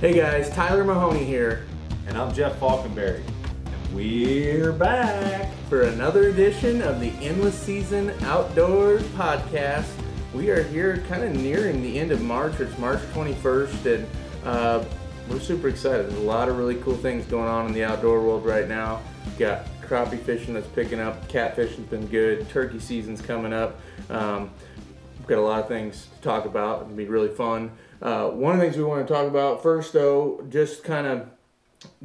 Hey guys, Tyler Mahoney here And I'm Jeff Faulkenberry. And we're back. for another edition of the Endless Season Outdoors podcast. We are here kind of nearing the end of March. It's March 21st, and uh, we're super excited. There's a lot of really cool things going on in the outdoor world right now. Got crappie fishing that's picking up, catfishing's been good, turkey season's coming up. Um, we've got a lot of things to talk about. It'll be really fun. Uh, one of the things we want to talk about first, though, just kind of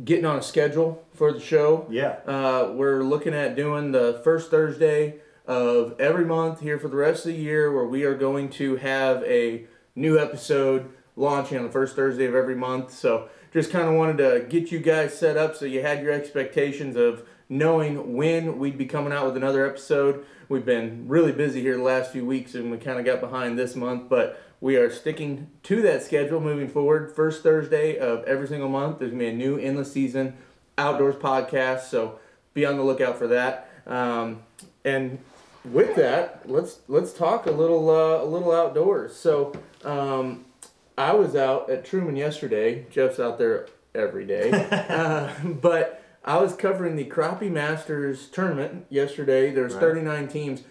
getting on a schedule for the show. Yeah. Uh, we're looking at doing the first Thursday of every month here for the rest of the year, where we are going to have a new episode launching on the first Thursday of every month. So just kind of wanted to get you guys set up so you had your expectations of knowing when we'd be coming out with another episode. We've been really busy here the last few weeks and we kind of got behind this month, but we are sticking to that schedule moving forward. First Thursday of every single month, there's going to be a new endless season outdoors podcast. So be on the lookout for that. Um, and with that, let's let's talk a little uh, a little outdoors. So um, I was out at Truman yesterday. Jeff's out there every day, uh, but I was covering the Crappie Masters tournament yesterday. There's Right. 39 teams.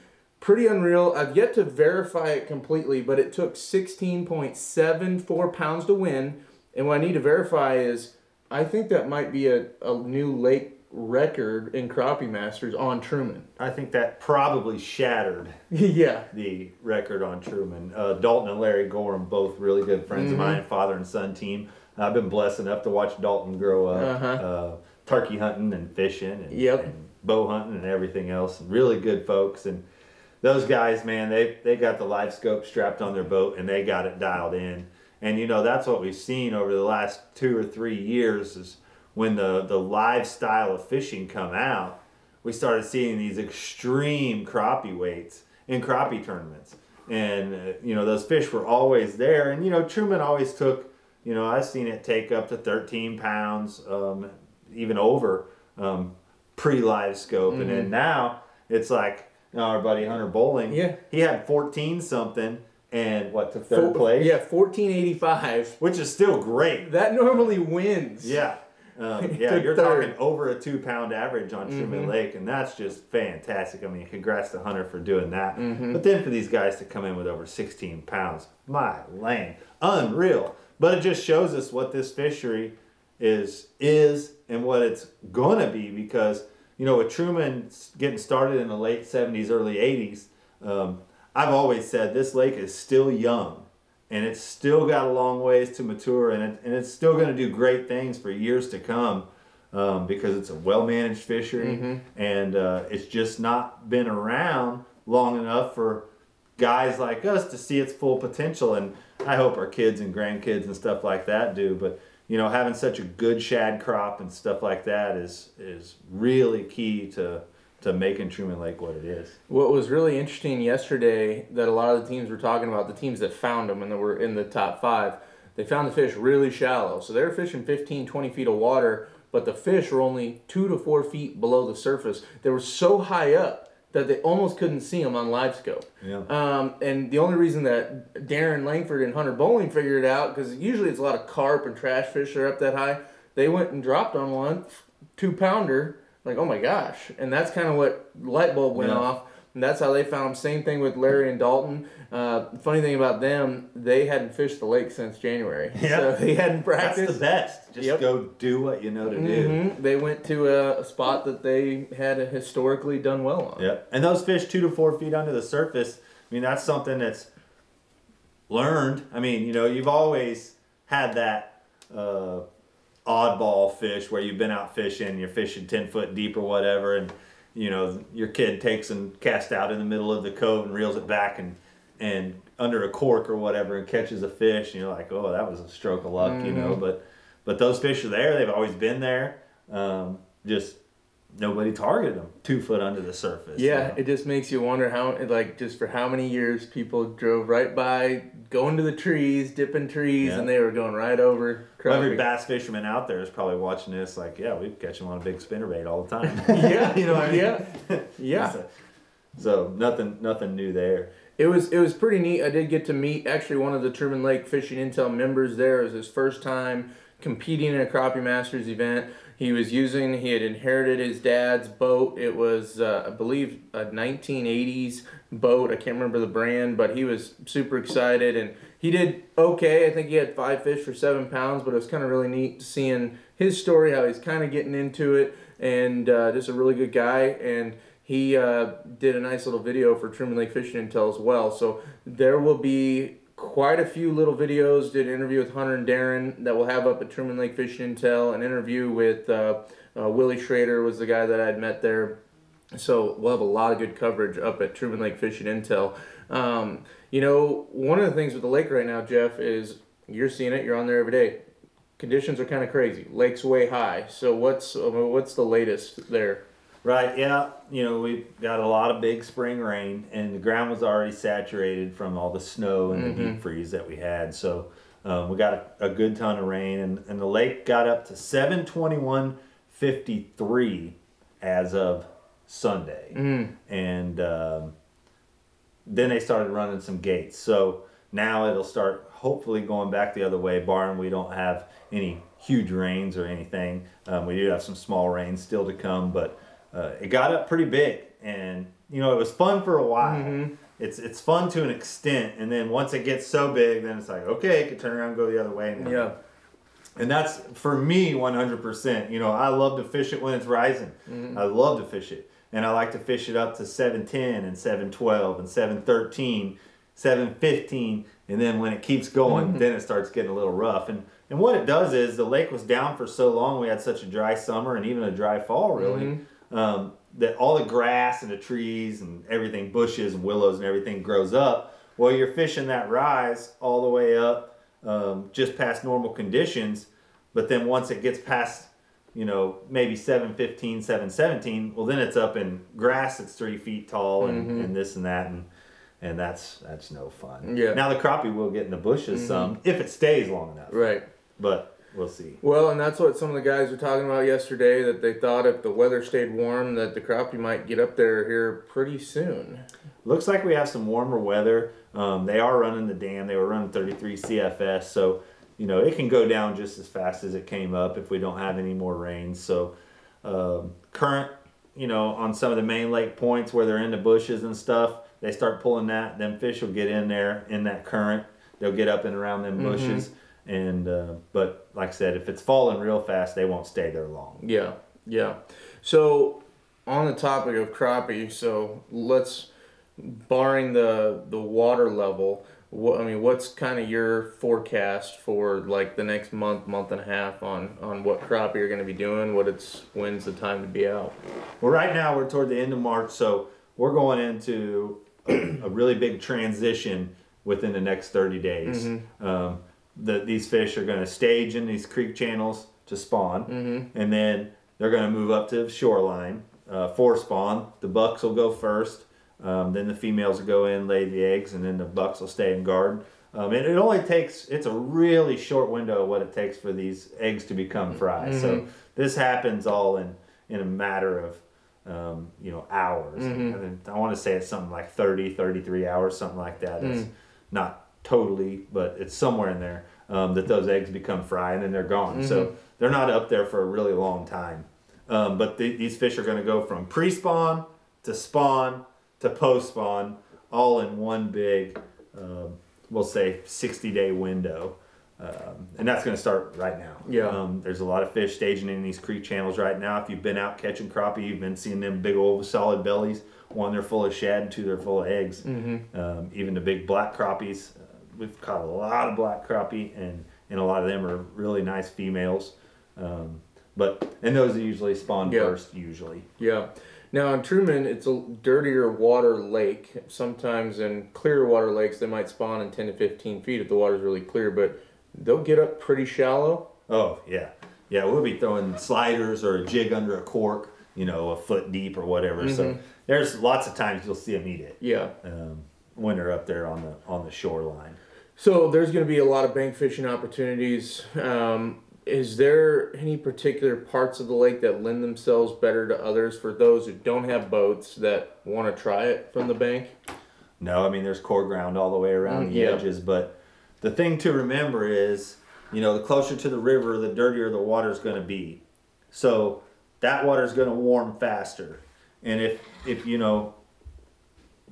Pretty unreal. I've yet to verify it completely, but it took 16.74 pounds to win. And what I need to verify is I think that might be a, a new lake record in Crappie Masters on Truman. I think that probably shattered yeah. the record on Truman. Uh, Dalton and Larry Gorham, both really good friends Mm-hmm. of mine, father and son team. I've been blessed enough to watch Dalton grow up, Uh-huh. uh, turkey hunting and fishing and, Yep. and bow hunting and everything else. Really good folks. And those guys, man, they, they got the live scope strapped on their boat and they got it dialed in. And you know, that's what we've seen over the last two or three years is when the, the live style of fishing come out, we started seeing these extreme crappie weights in crappie tournaments. And, uh, you know, those fish were always there. And, you know, Truman always took, you know, I've seen it take up to 13 pounds, um, even over um, pre live scope. And then now it's like, our buddy Hunter Bowling, Yeah. he had 14 something and what, to third Four- place? Yeah, 1485. Which is still great. That normally wins. Yeah. Um, yeah, you're third. talking over a two pound average on Truman Lake, and that's just fantastic. I mean, congrats to Hunter for doing that. But then for these guys to come in with over 16 pounds, my land, unreal. But it just shows us what this fishery is is and what it's gonna be because you know with Truman getting started in the late 70s, early 80s, um, I've always said this lake is still young and it's still got a long ways to mature and, it, and it's still going to do great things for years to come um, because it's a well-managed fishery and uh, it's just not been around long enough for guys like us to see its full potential and i hope our kids and grandkids and stuff like that do but you know having such a good shad crop and stuff like that is is really key to to making truman lake what it is What was really interesting yesterday that a lot of the teams were talking about, the teams that found them and that were in the top five, they found the fish really shallow. So they were fishing 15, 20 feet of water, but the fish were only two to four feet below the surface. They were so high up that they almost couldn't see them on live scope. Yeah. Um, and the only reason that Darren Langford and Hunter Bowling figured it out, because usually it's a lot of carp and trash fish are up that high, they went and dropped on one, two pounder, like, oh my gosh. And that's kind of what light bulb went Yeah. off. And that's how they found them. Same thing with Larry and Dalton. Uh, funny thing about them, they hadn't fished the lake since January. So they hadn't practiced. that's the best just Yep. go do what you know to do Mhm. They went to a, a spot that they had historically done well on. Yep. And those fish two to four feet under the surface, I mean, that's something that's learned. I mean, you know, you've always had that uh, oddball fish where you've been out fishing, you're fishing 10 foot deep or whatever, and, you know, your kid takes and casts out in the middle of the cove and reels it back and, and under a cork or whatever and catches a fish, and you're like, oh, that was a stroke of luck, you know, but, but those fish are there. They've always been there. Um, just nobody targeted them two foot under the surface. Yeah, it just makes you wonder how, like, just for how many years people drove right by, going to the trees, dipping trees, Yeah. and they were going right over. Well, every bass fisherman out there is probably watching this, like, yeah, we catch them on a big spinnerbait all the time. yeah, you know what I mean? Yeah, yeah. So, so nothing, nothing new there. It was it was pretty neat. I did get to meet actually one of the Truman Lake Fishing Intel members there. It was his first time competing in a crappie masters event. He was using. He had inherited his dad's boat. It was, uh, I believe, a 1980s boat. I can't remember the brand, but he was super excited and he did okay. I think he had five fish for seven pounds, but it was kind of really neat seeing his story, how he's kind of getting into it, and uh, just a really good guy. And he uh, did a nice little video for Truman Lake Fishing Intel as well. So there will be quite a few little videos. Did an interview with Hunter and Darren that we'll have up at Truman Lake Fishing Intel. An interview with uh, uh, Willie Schrader was the guy that I'd met there. So we'll have a lot of good coverage up at Truman Lake Fishing Intel. Um, you know, one of the things with the lake right now, Jeff, is you're seeing it. You're on there every day. Conditions are kind of crazy. Lake's way high. So what's what's the latest there? Right, yeah. You know, we've got a lot of big spring rain, and the ground was already saturated from all the snow and mm-hmm. the deep freeze that we had. So um, we got a, a, good ton of rain, and, and the lake got up to 721.53 as of Sunday. Mm. And um, then they started running some gates. So now it'll start hopefully going back the other way, barring we don't have any huge rains or anything. Um, we do have some small rains still to come, but uh, it got up pretty big, and you know it was fun for a while. Mm-hmm. It's it's fun to an extent, and then once it gets so big, then it's like okay, it can turn around and go the other way. Now. Yeah. And that's for me 100%. You know, I love to fish it when it's rising. Mm-hmm. I love to fish it and I like to fish it up to 710 and 712 and 713, 715, and then when it keeps going, mm-hmm. then it starts getting a little rough. And and what it does is the lake was down for so long, we had such a dry summer and even a dry fall, really, mm-hmm. Um, that all the grass and the trees and everything, bushes and willows and everything grows up. Well, you're fishing that rise all the way up um, just past normal conditions, but then once it gets past you know, maybe 715, 717, well, then it's up in grass that's three feet tall and, mm-hmm. and this and that. And, and that's that's no fun. Yeah. Now the crappie will get in the bushes mm-hmm. some if it stays long enough. Right. But we'll see. Well, and that's what some of the guys were talking about yesterday that they thought if the weather stayed warm that the crappie might get up there here pretty soon. Looks like we have some warmer weather. Um, they are running the dam. They were running 33 CFS, so you know, it can go down just as fast as it came up if we don't have any more rain. So, um, current, you know, on some of the main lake points where they're in the bushes and stuff, they start pulling that. Then fish will get in there in that current. They'll get up and around them mm-hmm. bushes. Mm-hmm. And uh, but like I said, if it's falling real fast, they won't stay there long. Yeah, yeah. So on the topic of crappie, so let's barring the the water level what I mean, what's kind of your forecast for like the next month, month and a half on on what crop you're going to be doing? What it's when's the time to be out? Well, right now we're toward the end of March, so we're going into a, a really big transition within the next 30 days. Mm-hmm. Um, the, these fish are going to stage in these creek channels to spawn, mm-hmm. and then they're going to move up to the shoreline uh, for spawn. The bucks will go first. Um, then the females will go in, lay the eggs, and then the bucks will stay and guard. Um, and it only takes, it's a really short window of what it takes for these eggs to become fry. Mm-hmm. So this happens all in, in a matter of, um, you know, hours. Mm-hmm. I want to say it's something like 30, 33 hours, something like that. It's mm. Totally, but it's somewhere in there um, that those eggs become fry and then they're gone. Mm-hmm. So they're not up there for a really long time. Um, but the, these fish are going to go from pre spawn to spawn to post spawn all in one big, um, we'll say 60 day window. Um, and that's going to start right now. Yeah. Um, there's a lot of fish staging in these creek channels right now. If you've been out catching crappie, you've been seeing them big old solid bellies. One, they're full of shad. Two, they're full of eggs. Mm-hmm. Um, even the big black crappies. We've caught a lot of black crappie, and, and a lot of them are really nice females. Um, but and those usually spawn yeah. first, usually. Yeah. Now in Truman, it's a dirtier water lake. Sometimes in clear water lakes, they might spawn in 10 to 15 feet if the water's really clear, but they'll get up pretty shallow. Oh, yeah. Yeah, we'll be throwing sliders or a jig under a cork, you know, a foot deep or whatever. Mm-hmm. So there's lots of times you'll see them eat it. Yeah. Um, when they're up there on the on the shoreline. So there's going to be a lot of bank fishing opportunities. Um, is there any particular parts of the lake that lend themselves better to others for those who don't have boats that want to try it from the bank? No, I mean there's core ground all the way around mm, the yeah. edges, but the thing to remember is You know, the closer to the river, the dirtier the water is going to be. So that water is going to warm faster. And if if you know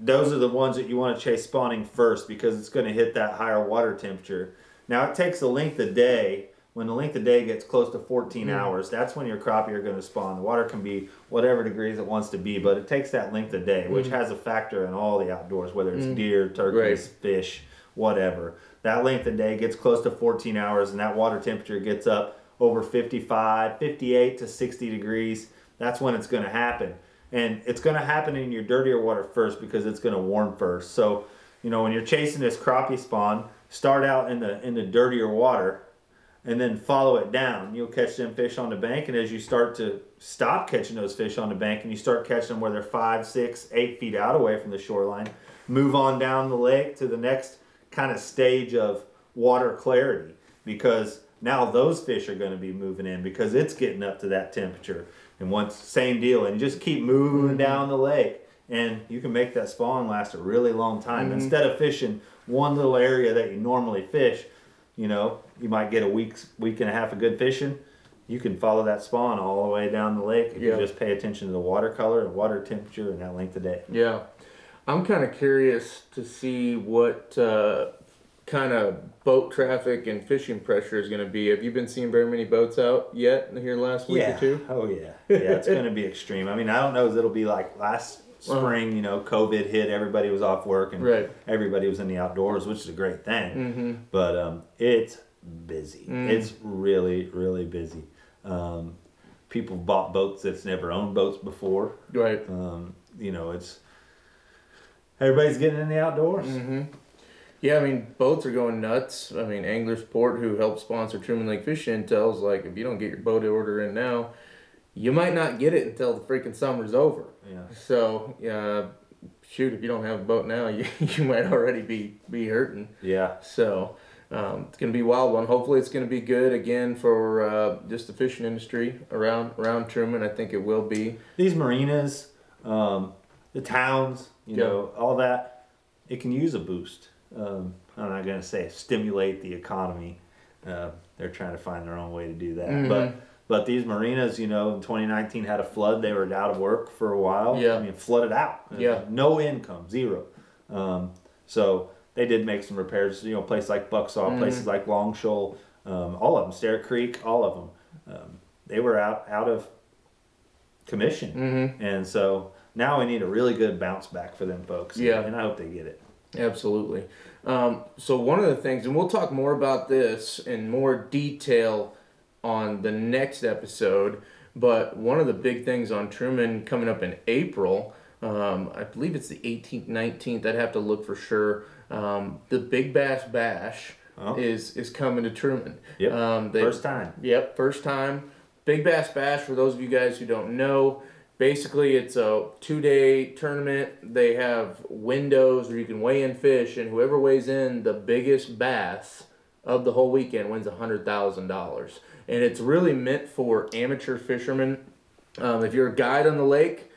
those are the ones that you want to chase spawning first because it's going to hit that higher water temperature. Now it takes a length of day. When the length of day gets close to 14 Mm. hours, that's when your crappie are going to spawn. The water can be whatever degrees it wants to be, but it takes that length of day, which has a factor in all the outdoors, whether it's deer, turkeys, Right. fish, whatever. That length of day gets close to 14 hours, and that water temperature gets up over 55, 58 to 60 degrees. That's when it's going to happen. And it's going to happen in your dirtier water first because it's going to warm first. So, you know, when you're chasing this crappie spawn, start out in the in the dirtier water and then follow it down. You'll catch them fish on the bank, and as you start to stop catching those fish on the bank, and you start catching them where they're five, six, eight feet out away from the shoreline, move on down the lake to the next kind of stage of water clarity because now those fish are going to be moving in because it's getting up to that temperature. And once same deal, and just keep moving down the lake, and you can make that spawn last a really long time Mm-hmm. instead of fishing one little area that you normally fish you know, you might get a week's week and a half of good fishing. You can follow that spawn all the way down the lake if Yeah. you just pay attention to the water color and water temperature and that length of day. Yeah, I'm kind of curious to see what uh, kind of boat traffic and fishing pressure is going to be. Have you been seeing very many boats out yet here last week yeah. or two? Oh yeah. Yeah, it's going to be extreme. I mean, I don't know if it'll be like last spring. You know, COVID hit, everybody was off work, and Uh-huh. Right. everybody was in the outdoors, which is a great thing. Mm-hmm. But um, it's busy. Mm. It's really, really busy. Um, people bought boats that's never owned boats before. Right. Um, you know, it's everybody's getting in the outdoors. Mm-hmm. Yeah, I mean, boats are going nuts. I mean, Anglers Port, who helps sponsor Truman Lake Fish Intel's like, if you don't get your boat order in now, you might not get it until the freaking summer's over. Yeah. So, yeah, shoot, if you don't have a boat now, you, you might already be, be hurting. Yeah. So um, it's gonna be a wild one. Hopefully, it's gonna be good again for uh, just the fishing industry around around Truman. I think it will be. These marinas, um, the towns, you Yeah. know, all that, it can use a boost. Um, I'm not gonna say stimulate the economy. Uh, they're trying to find their own way to do that. Mhm. But but these marinas, you know, in 2019 had a flood. They were out of work for a while. Yeah. I mean, flooded out. Yeah. No income, zero. Um, so they did make some repairs. You know, places like Bucksaw, Mhm. places like Long Shoal, um, all of them, Stair Creek, all of them. Um, they were out out of commission, Mm-hmm. and so now we need a really good bounce back for them folks. Yeah. and I hope they get it. Absolutely. Um, so one of the things, and we'll talk more about this in more detail on the next episode. But one of the big things on Truman coming up in April, um, I believe it's the 18th, 19th. I'd have to look for sure. Um, the Big Bass Bash Oh. is is coming to Truman. Yep. Um, they, First time. Yep, first time. Big Bass Bash, for those of you guys who don't know, basically it's a two day tournament. They have windows where you can weigh in fish, and whoever weighs in the biggest bass of the whole weekend wins a $100,000. And it's really meant for amateur fishermen. Um, if you're a guide on the lake,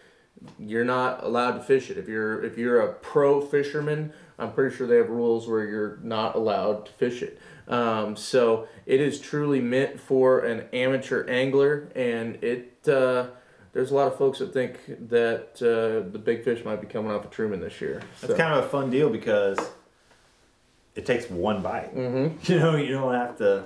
you're not allowed to fish it. If you're if you're a pro fisherman, I'm pretty sure they have rules where you're not allowed to fish it. Um, so it is truly meant for an amateur angler, and it uh, there's a lot of folks that think that uh, the big fish might be coming off of Truman this year. It's kind of a fun deal because it takes one bite. hmm You know, you don't have to,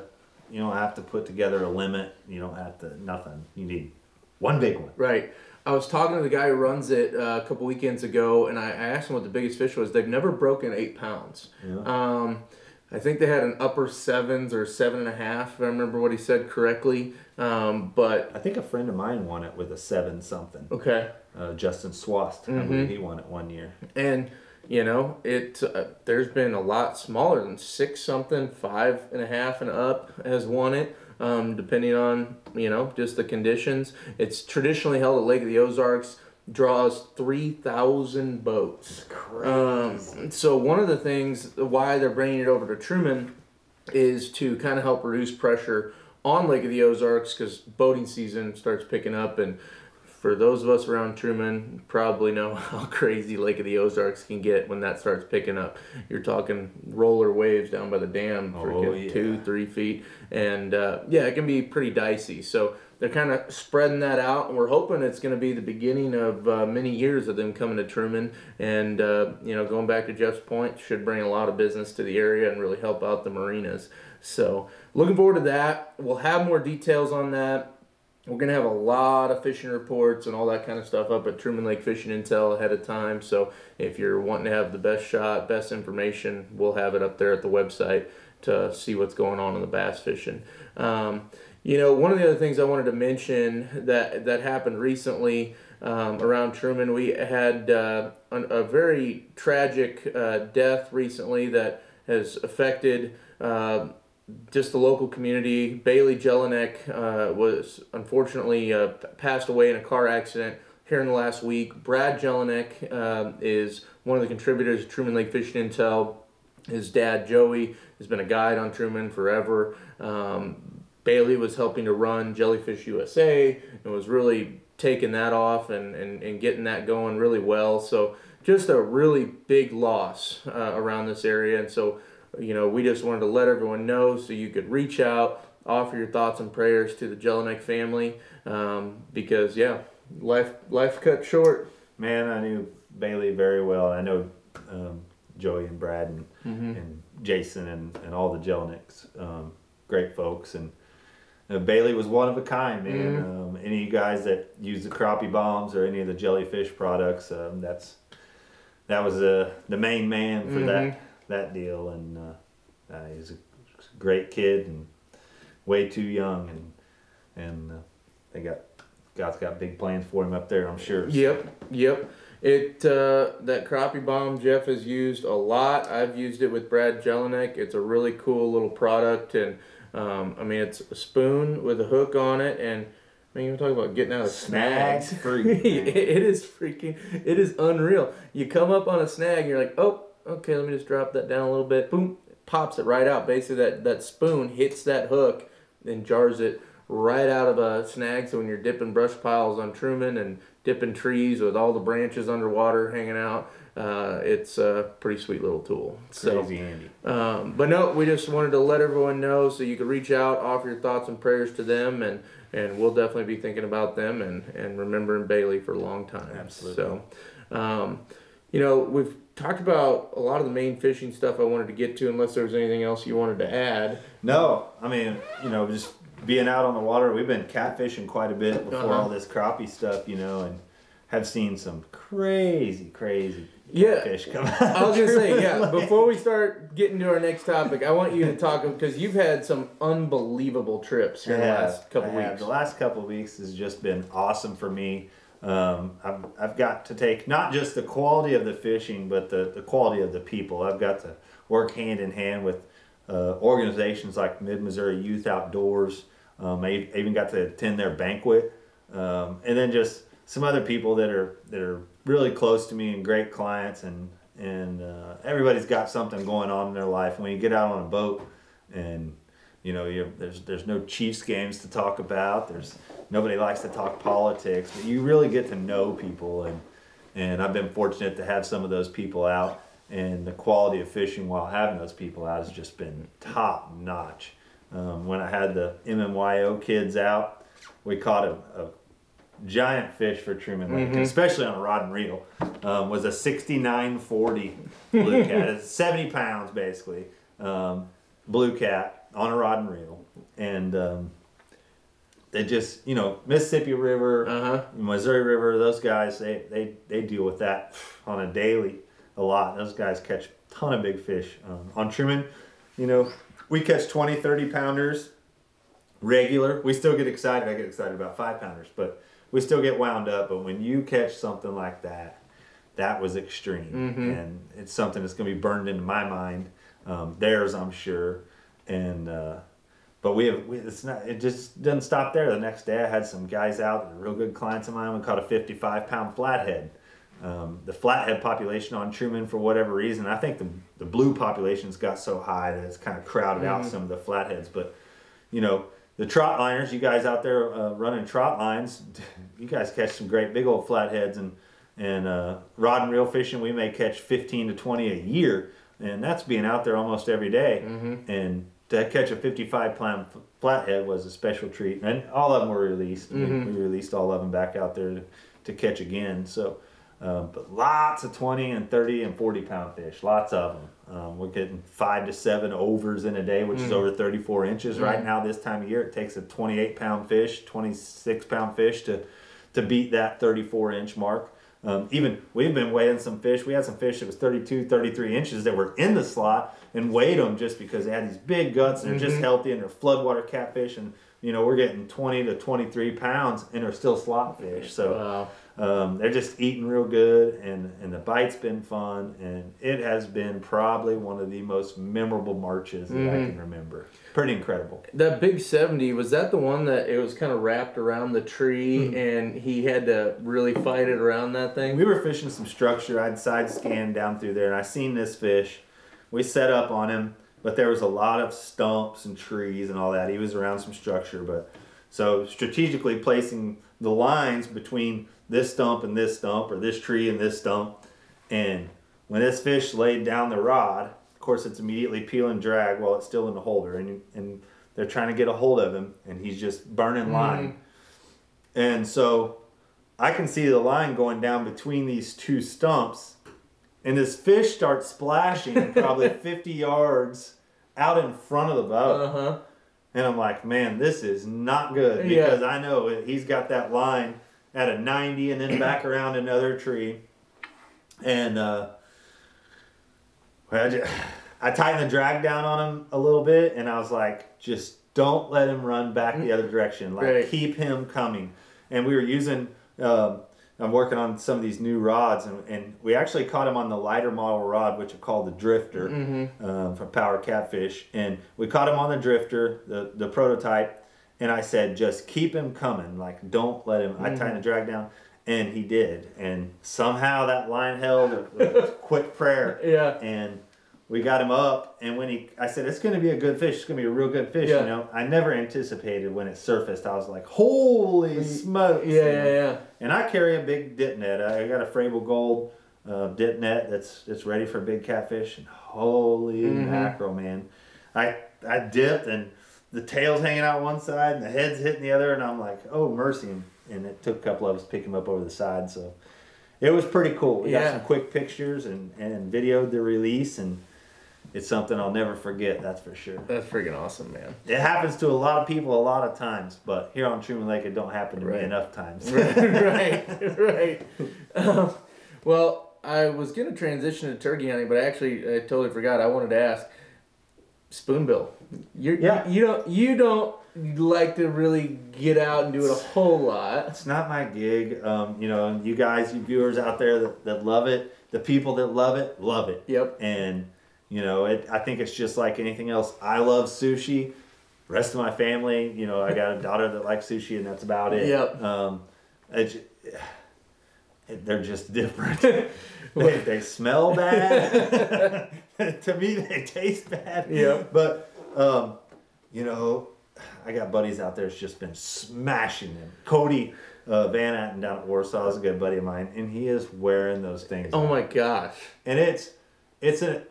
you don't have to put together a limit. You don't have to nothing. You need one big one. Right. I was talking to the guy who runs it uh, a couple weekends ago, and I I asked him what the biggest fish was. They've never broken eight pounds. Yeah. Um, I think they had an upper sevens or seven and a half, if I remember what he said correctly. Um, but I think a friend of mine won it with a seven something. okay, Uh, Justin Swast, I Mhm. believe he won it one year. and you know it. Uh, there's been a lot smaller than six something, five and a half and up has won it. Um, depending on you know just the conditions. It's traditionally held at Lake of the Ozarks. Draws three thousand boats. Um, so one of the things why they're bringing it over to Truman is to kind of help reduce pressure on Lake of the Ozarks because boating season starts picking up and for those of us around Truman, probably know how crazy Lake of the Ozarks can get when that starts picking up. You're talking roller waves down by the dam, Oh, freaking yeah. two, three feet, and uh, yeah, it can be pretty dicey. So they're kind of spreading that out, and we're hoping it's going to be the beginning of uh, many years of them coming to Truman, and uh, you know, going back to Jeff's point, should bring a lot of business to the area and really help out the marinas. So looking forward to that. We'll have more details on that. We're gonna have a lot of fishing reports and all that kind of stuff up at Truman Lake Fishing Intel ahead of time. So if you're wanting to have the best shot, best information, we'll have it up there at the website to see what's going on in the bass fishing. Um, you know, one of the other things I wanted to mention that that happened recently um, around Truman, we had uh, a, very tragic uh, death recently that has affected. Uh, just the local community. Bailey Jelinek uh, was unfortunately uh, passed away in a car accident here in the last week. Brad Jelinek um is one of the contributors of Truman Lake Fishing Intel. His dad, Joey, has been a guide on Truman forever. Um, Bailey was helping to run Jellyfish USA and was really taking that off and, and, and getting that going really well. So just a really big loss uh, around this area. And so you know, we just wanted to let everyone know so you could reach out, offer your thoughts and prayers to the Jelinek family, um, because yeah, life life cut short. Man, I knew Bailey very well. I know um, Joey and Brad and, Mm-hmm. and Jason and, and all the Jelineks. Um, great folks. And uh, Bailey was one of a kind, man. Mm-hmm. Um, any of you guys that use the crappie bombs or any of the jellyfish products, um, that's that was uh, the main man for Mhm. that that deal. And uh, uh, he's a great kid and way too young. And and uh, they got God's got big plans for him up there, I'm sure. Yep, yep. It uh, that crappie bomb Jeff has used a lot. I've used it with Brad Jelinek. It's a really cool little product, and um, I mean it's a spoon with a hook on it, and I mean you talk about getting out of snags. Snags free. it is freaking. It is unreal. You come up on a snag, and you're like, oh, okay, let me just drop that down a little bit. Boom, pops it right out. Basically, that that spoon hits that hook and jars it right out of a snag. So when you're dipping brush piles on Truman and dipping trees with all the branches underwater hanging out, uh, it's a pretty sweet little tool. So. Crazy Andy. Um, but no, we just wanted to let everyone know so you could reach out, offer your thoughts and prayers to them, and and we'll definitely be thinking about them and and remembering Bailey for a long time. Absolutely. So, um, you know, we've talked about a lot of the main fishing stuff I wanted to get to, unless there was anything else you wanted to add. No, I mean, you know, just being out on the water, we've been catfishing quite a bit before Uh-huh. all this crappie stuff, you know, and have seen some crazy, crazy Yeah. fish come out. I was gonna say, yeah. Lake. Before we start getting to our next topic, I want you to talk because you've had some unbelievable trips here in the last couple I have. weeks. The last couple weeks has just been awesome for me. Um, I've, I've got to take not just the quality of the fishing, but the, the quality of the people. I've got to work hand in hand with uh, organizations like Mid Missouri Youth Outdoors. Um, I even got to attend their banquet, um, and then just some other people that are that are really close to me and great clients, and and uh, everybody's got something going on in their life. When you get out on a boat, and you know, there's there's no Chiefs games to talk about. There's nobody likes to talk politics, but you really get to know people, and and I've been fortunate to have some of those people out, and the quality of fishing while having those people out has just been top notch. Um, when I had the MMYO kids out, we caught a, a giant fish for Truman Lake, especially on a rod and reel. Um, was a 6940 blue cat. It's 70 pounds basically. Um, blue cat on a rod and reel, and um, they just you know Mississippi River, Uh huh. Missouri River. Those guys they they they deal with that on a daily a lot. Those guys catch a ton of big fish um, on Truman. You know we catch 20, 30 pounders regular. We still get excited. I get excited about five pounders, but we still get wound up. But when you catch something like that, that was extreme, and it's something that's going to be burned into my mind. Um, theirs, I'm sure, and uh, but we have we, it's not. It just doesn't stop there. The next day, I had some guys out, real good clients of mine. We caught a 55 pound flathead. Um, the flathead population on Truman, for whatever reason, I think the the blue population's got so high that it's kind of crowded out some of the flatheads. But you know, the trot liners, you guys out there uh, running trot lines, you guys catch some great big old flatheads and and uh, rod and reel fishing. We may catch 15 to 20 a year, and that's being out there almost every day. And to catch a 55 pound flathead was a special treat, and all of them were released. We- We, released all of them back out there to, to catch again. So. Um, but lots of 20 and 30 and 40 pound fish, lots of them. Um, we're getting five to seven overs in a day, which is over 34 inches. Right now, this time of year, it takes a 28 pound fish, 26 pound fish to, to beat that 34 inch mark. Um, even we've been weighing some fish. We had some fish that was 32, 33 inches that were in the slot and weighed them just because they had these big guts and they're just healthy and they're floodwater catfish. And, you know, we're getting 20 to 23 pounds and they're still slot fish. So, Wow. um, they're just eating real good, and, and the bite's been fun, and it has been probably one of the most memorable marches that I can remember. Pretty incredible. That big 70, was that the one that it was kind of wrapped around the tree Hmm. and he had to really fight it around that thing? We were fishing some structure. I'd side scan down through there, and I seen this fish. We set up on him, but there was a lot of stumps and trees and all that. He was around some structure, but so strategically placing the lines between this stump and this stump, or this tree and this stump, and when this fish laid down the rod, of course, it's immediately peel and drag while it's still in the holder, and and they're trying to get a hold of him, and he's just burning mm-hmm. line. And so I can see the line going down between these two stumps, and this fish starts splashing probably 50 yards out in front of the boat. Uh huh. And I'm like, man, this is not good Yeah. because I know he's got that line at a 90 and then back around another tree. And uh, I, ju- I tightened the drag down on him a little bit, and I was like, just don't let him run back the other direction. Like, Right. keep him coming. And we were using, um, I'm working on some of these new rods, and, and we actually caught him on the lighter model rod, which are called the Drifter um, from Power Catfish. And we caught him on the Drifter, the, the prototype, and I said, just keep him coming. Like, don't let him. I tightened the drag down, and he did. And somehow that line held a, a quick prayer Yeah. and we got him up and when he i said it's going to be a good fish it's going to be a real good fish Yeah. you know i never anticipated when it surfaced i was like holy smokes Yeah, yeah, yeah. and i carry a big dip net i got a Frabill gold uh, dip net that's that's ready for big catfish and holy Mm-hmm. mackerel man i i dipped and the tail's hanging out one side and the head's hitting the other and i'm like oh mercy and it took a couple of us to pick him up over the side so it was pretty cool. We Yeah. got some quick pictures and, and videoed the release, and it's something I'll never forget, that's for sure. That's freaking awesome, man. It happens to a lot of people a lot of times, but here on Truman Lake, it don't happen to Right. me enough times. right, right. Um, well, I was gonna transition to turkey hunting, but I actually I totally forgot. I wanted to ask spoonbill. You're, Yeah. You don't. You don't like to really get out and do it a whole lot. It's not my gig. Um, you know, you guys, you viewers out there that, that love it, the people that love it, love it. Yep. And, you know, it, I think it's just like anything else. I love sushi. Rest of my family, you know, I got a daughter that likes sushi, and that's about it. Yep. Um, it, it- they're just different. they, they smell bad. to me, they taste bad. Yep. But, um, you know, I got buddies out there that's just been smashing them. Cody uh, Van Atten down at Warsaw is a good buddy of mine, and he is wearing those things. Oh my gosh. And it's it's an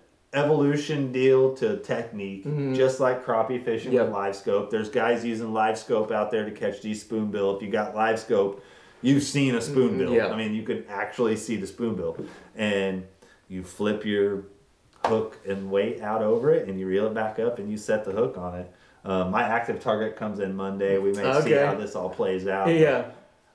evolution deal to technique, just like crappie fishing Yep. with live scope. There's guys using live scope out there to catch these spoonbill. If you got live scope, you've seen a spoonbill. yeah. I mean, you can actually see the spoonbill, and you flip your hook and weight out over it, and you reel it back up, and you set the hook on it. Um, my active target comes in Monday. We may see how this all plays out. Yeah.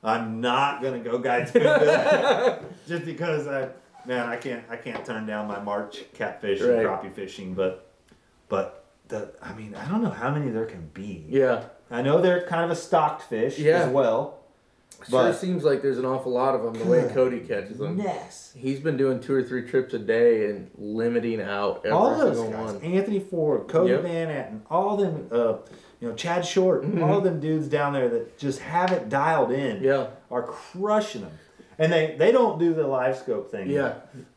I'm not gonna go guide spoonbill just because I man I can't I can't turn down my March catfish Right. and crappie fishing, but but the I mean I don't know how many there can be. Yeah. I know they're kind of a stocked fish Yeah. as well. Sure But- seems like there's an awful lot of them the way Cody catches them. Yes. He's been doing two or three trips a day and limiting out every All those guys, one. Anthony Ford, Cody Yep. Van Atten, all them, uh, you know, Chad Short, Mm-hmm. all them dudes down there that just have it dialed in, Yeah. are crushing them. And they, they don't do the live scope thing. Yeah.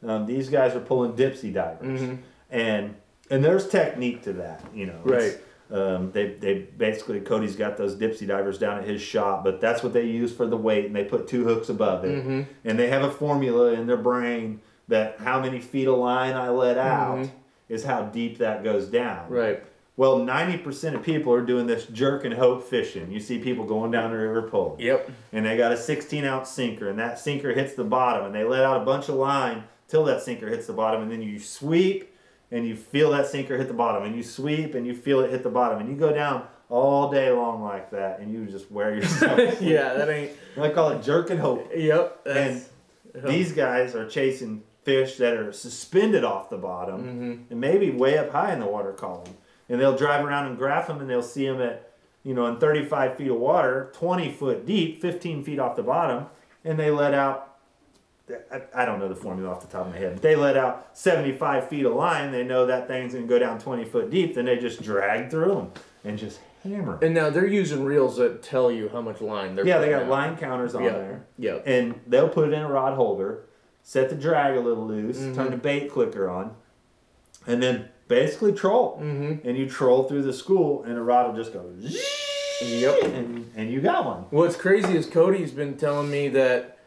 Um, these guys are pulling dipsy divers, Mhm. and and there's technique to that, you know. Right. Um, they they basically Cody's got those dipsy divers down at his shop, but that's what they use for the weight, and they put two hooks above it, Mm-hmm. and they have a formula in their brain that how many feet of line I let out Mhm. is how deep that goes down. Right. Well, ninety percent of people are doing this jerk and hope fishing. You see people going down the river pulling Yep. and they got a 16 ounce sinker and that sinker hits the bottom and they let out a bunch of line till that sinker hits the bottom and then you sweep and you feel that sinker hit the bottom and you sweep and you feel it hit the bottom and you go down all day long like that and you just wear yourself yeah, that ain't. i call it jerk and hope Yep. That's, these guys are chasing fish that are suspended off the bottom Mhm. and maybe way up high in the water column and they'll drive around and graph them and they'll see them at you know in 35 feet of water 20 foot deep 15 feet off the bottom and they let out I, I don't know the formula off the top of my head but they let out 75 feet of line they know that thing's going to go down 20 foot deep then they just drag through them and just hammer And now they're using reels that tell you how much line they're. yeah they got out. line counters on Yeah. there Yep. and they'll put it in a rod holder, set the drag a little loose, Mm-hmm. turn the bait clicker on, and then basically troll. Mm-hmm. And you troll through the school, and the rod will just go. Yep. And, and you got one. What's crazy is Cody's been telling me that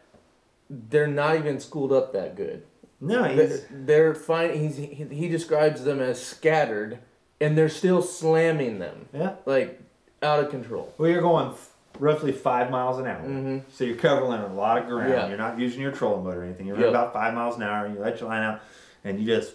they're not even schooled up that good. No, They're, he's they're fine. He's he, he describes them as scattered, and they're still slamming them yeah. like out of control. Well, you're going f- roughly five miles an hour, Mhm. so you're covering a lot of ground. Yeah. You're not using your trolling motor or anything. You're Yep. about five miles an hour, and you let your line out, and you just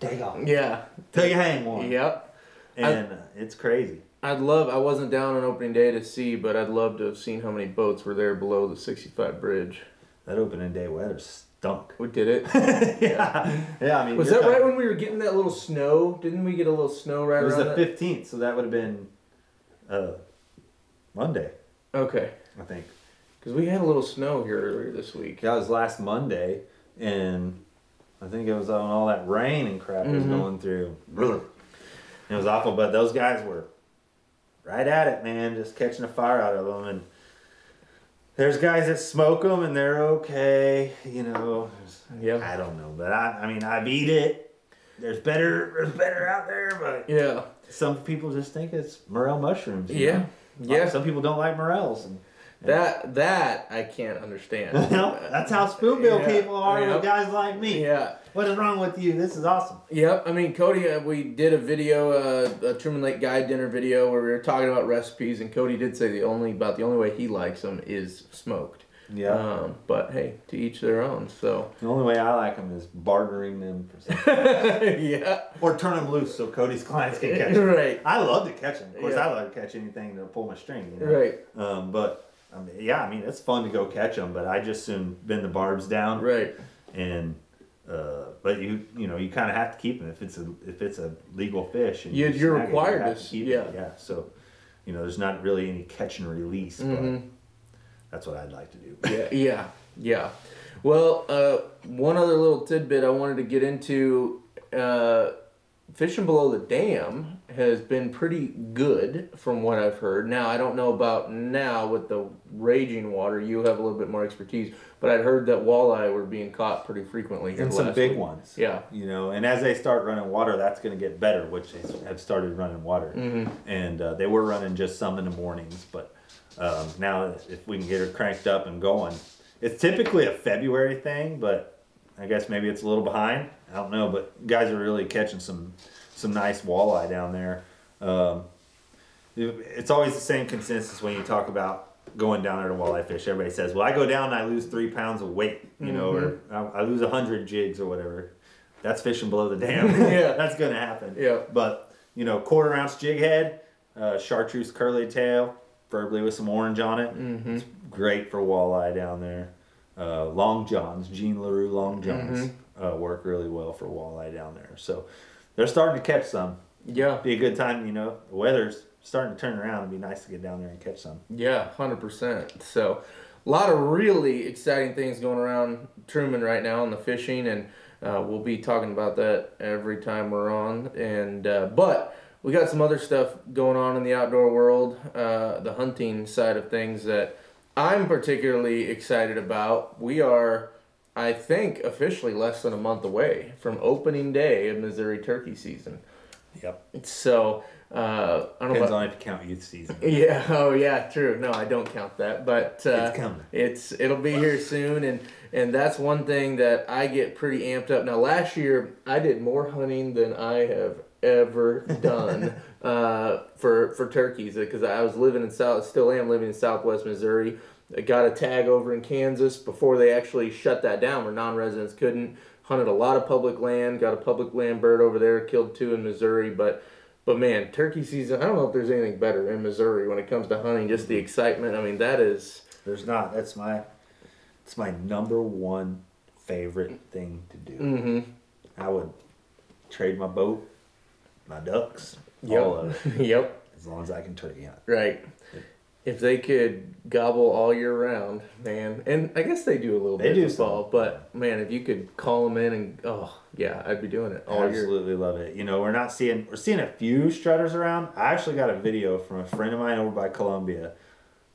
take off Yeah. till you hang one. Yep. And uh, it's crazy. I'd love. I wasn't down on opening day to see, but I'd love to have seen how many boats were there below the 65 bridge. That opening day weather stunk. We did it. yeah, yeah. I mean, Was you're that right when we were getting that little snow? Didn't we get a little snow right It was around the that? fifteenth, so that would have been uh, Monday, Okay, I think. because we had a little snow here earlier this week. That was last Monday, and I think it was on all that rain and crap was Mhm. going through. It was awful, but those guys were right at it, man, just catching a fire out of them. And there's guys that smoke them, and they're okay, you know. Yeah. I don't know, but I, I mean, I beat it. There's better, there's better out there, but Yeah. some people just think it's morel mushrooms. Yeah. know? Yeah. Some people don't like morels, and That that I can't understand. that's how spoonbill Yeah, people are yep. with guys like me. yeah. What is wrong with you? This is awesome. Yep. I mean, Cody, uh, we did a video, uh, a Truman Lake Guide dinner video where we were talking about recipes, and Cody did say the only about the only way he likes them is smoked. Yeah. Um, but hey, to each their own. So. the only way I like them is bartering them for something. yeah. or turn them loose so Cody's clients can catch them. Right. I love to catch them. Of course, Yeah. I love to catch anything to pull my string. You know? Right. Um, but I mean, yeah, I mean, it's fun to go catch them, but I just soon bend the barbs down. Right. And uh, but you you know you kind of have to keep them if it's a if it's a legal fish and You- you you're snag it, required to keep yeah. it. yeah. So you know, there's not really any catch and release, Mhm. but that's what I'd like to do. Yeah, yeah, yeah. Well, uh, one other little tidbit I wanted to get into uh, fishing below the dam has been pretty good from what I've heard. Now, I don't know about now with the raging water. You have a little bit more expertise, but I'd heard that walleye were being caught pretty frequently here and some big week. ones. Yeah. You know, and as they start running water, that's going to get better, which they have started running water. Mhm. And uh, they were running just some in the mornings, but um, now if we can get her cranked up and going, it's typically a February thing, but I guess maybe it's a little behind. I don't know, but guys are really catching some some nice walleye down there. Um, it's always the same consensus when you talk about going down there to walleye fish. Everybody says, "Well, I go down and I lose three pounds of weight, you know, or I, I lose a hundred jigs or whatever." That's fishing below the dam. Yeah. that's gonna happen. Yeah. But you know, quarter ounce jig head, uh, chartreuse curly tail, preferably with some orange on it. Mm-hmm. It's great for walleye down there. Uh, long johns, Gene Larew long johns, uh, work really well for walleye down there. So they're starting to catch some. Yeah. Be a good time, you know. The weather's starting to turn around. It'd be nice to get down there and catch some. Yeah, hundred percent. So, a lot of really exciting things going around Truman right now in the fishing, and uh, we'll be talking about that every time we're on. And uh, but we got some other stuff going on in the outdoor world, uh, the hunting side of things that I'm particularly excited about. We are. I think officially less than a month away from opening day of Missouri turkey season. Yep. So uh, I don't know. Depends About, on if you count youth season. yeah. Oh yeah. True. No, I don't count that. But uh, It's coming. It's it'll be here soon, and and that's one thing that I get pretty amped up. Now last year I did more hunting than I have ever done uh, for for turkeys because I was living in South, still am living in Southwest Missouri. Got a tag over in Kansas before they actually shut that down, where non-residents couldn't. Hunted a lot of public land, got a public land bird over there, killed two in Missouri, but. But man, turkey season, I don't know if there's anything better in Missouri when it comes to hunting, just the excitement. I mean, that is There's not. That's my. It's my number one favorite thing to do. hmm I would trade my boat, my ducks, Yep. all of it, yep. as long as I can turkey hunt. Right. If they could gobble all year round, man, and I guess they do a little They bit do in fall, but man, if you could call them in and oh yeah, I'd be doing it all year. Absolutely love it. You know, we're not seeing we're seeing a few strutters around. I actually got a video from a friend of mine over by Columbia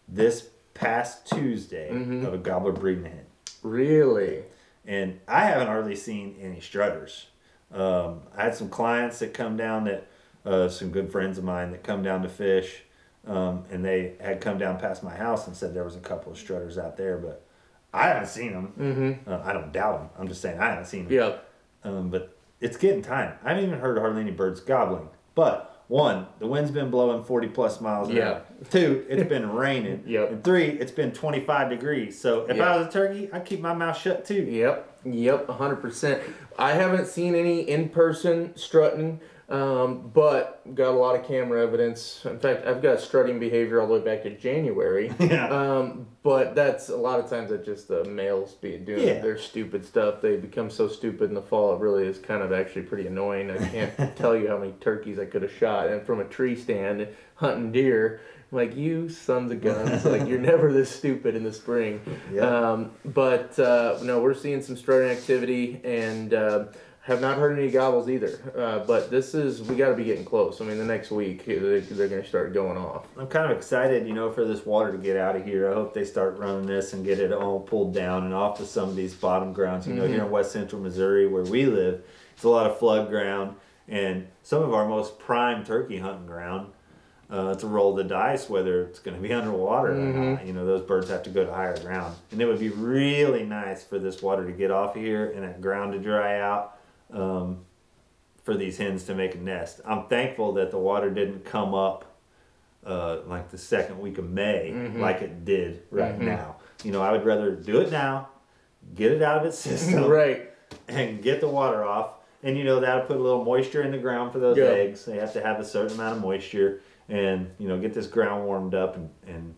this past Tuesday Mhm. of a gobbler breeding hen. Really? and I haven't hardly seen any strutters. Um, I had some clients that come down that, uh, some good friends of mine that come down to fish, um, and they had come down past my house and said there was a couple of strutters out there, but I haven't seen them. Mm-hmm. Uh, I don't doubt them. I'm just saying I haven't seen them. Yep. Um, but it's getting time. I haven't even heard hardly any birds gobbling. But one, the wind's been blowing 40 plus miles an Yeah. hour. Two, it's been raining. Yep. And three, it's been 25 degrees. So if Yeah. I was a turkey, I'd keep my mouth shut too. Yep. Yep. hundred percent. I haven't seen any in person strutting, um, but got a lot of camera evidence. In fact, I've got strutting behavior all the way back to January. Yeah. Um, but that's a lot of times that just the males be doing Yeah. their stupid stuff. They become so stupid in the fall. It really is kind of actually pretty annoying. I can't tell you how many turkeys I could have shot and from a tree stand hunting deer. Like you sons of guns, like you're never this stupid in the spring. Yeah. Um, but uh, no, we're seeing some strutting activity and uh, have not heard any gobbles either. Uh, but this is we got to be getting close. I mean, the next week they, they're going to start going off. I'm kind of excited, you know, for this water to get out of here. I hope they start running this and get it all pulled down and off to some of these bottom grounds. You know, here in West Central Missouri, where we live, it's a lot of flood ground and some of our most prime turkey hunting ground. Uh, a roll the dice whether it's going to be underwater or not. You know, those birds have to go to higher ground, and it would be really nice for this water to get off of here and that ground to dry out. Um, for these hens to make a nest. I'm thankful that the water didn't come up uh, like the second week of May, Mm-hmm. like it did right now. You know, I would rather do it now, get it out of its system, right. and get the water off. And you know that'll put a little moisture in the ground for those Yeah. eggs. They have to have a certain amount of moisture, and you know get this ground warmed up and and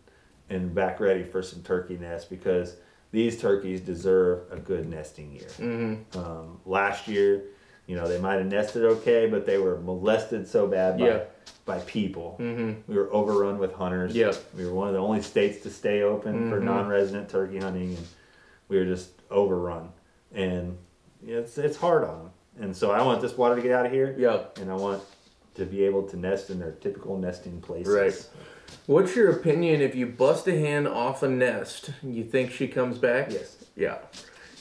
and back ready for some turkey nests because these turkeys deserve a good nesting year. Mm-hmm. Um, last year, you know, they might have nested okay, but they were molested so bad by, Yeah. by people. Mm-hmm. We were overrun with hunters. Yeah. We were one of the only states to stay open for Mhm. non-resident turkey hunting, and we were just overrun. And it's it's hard on them. And so I want this water to get out of here, Yep. and I want to be able to nest in their typical nesting places. Right. What's your opinion if you bust a hen off a nest? You think she comes back? Yes. Yeah.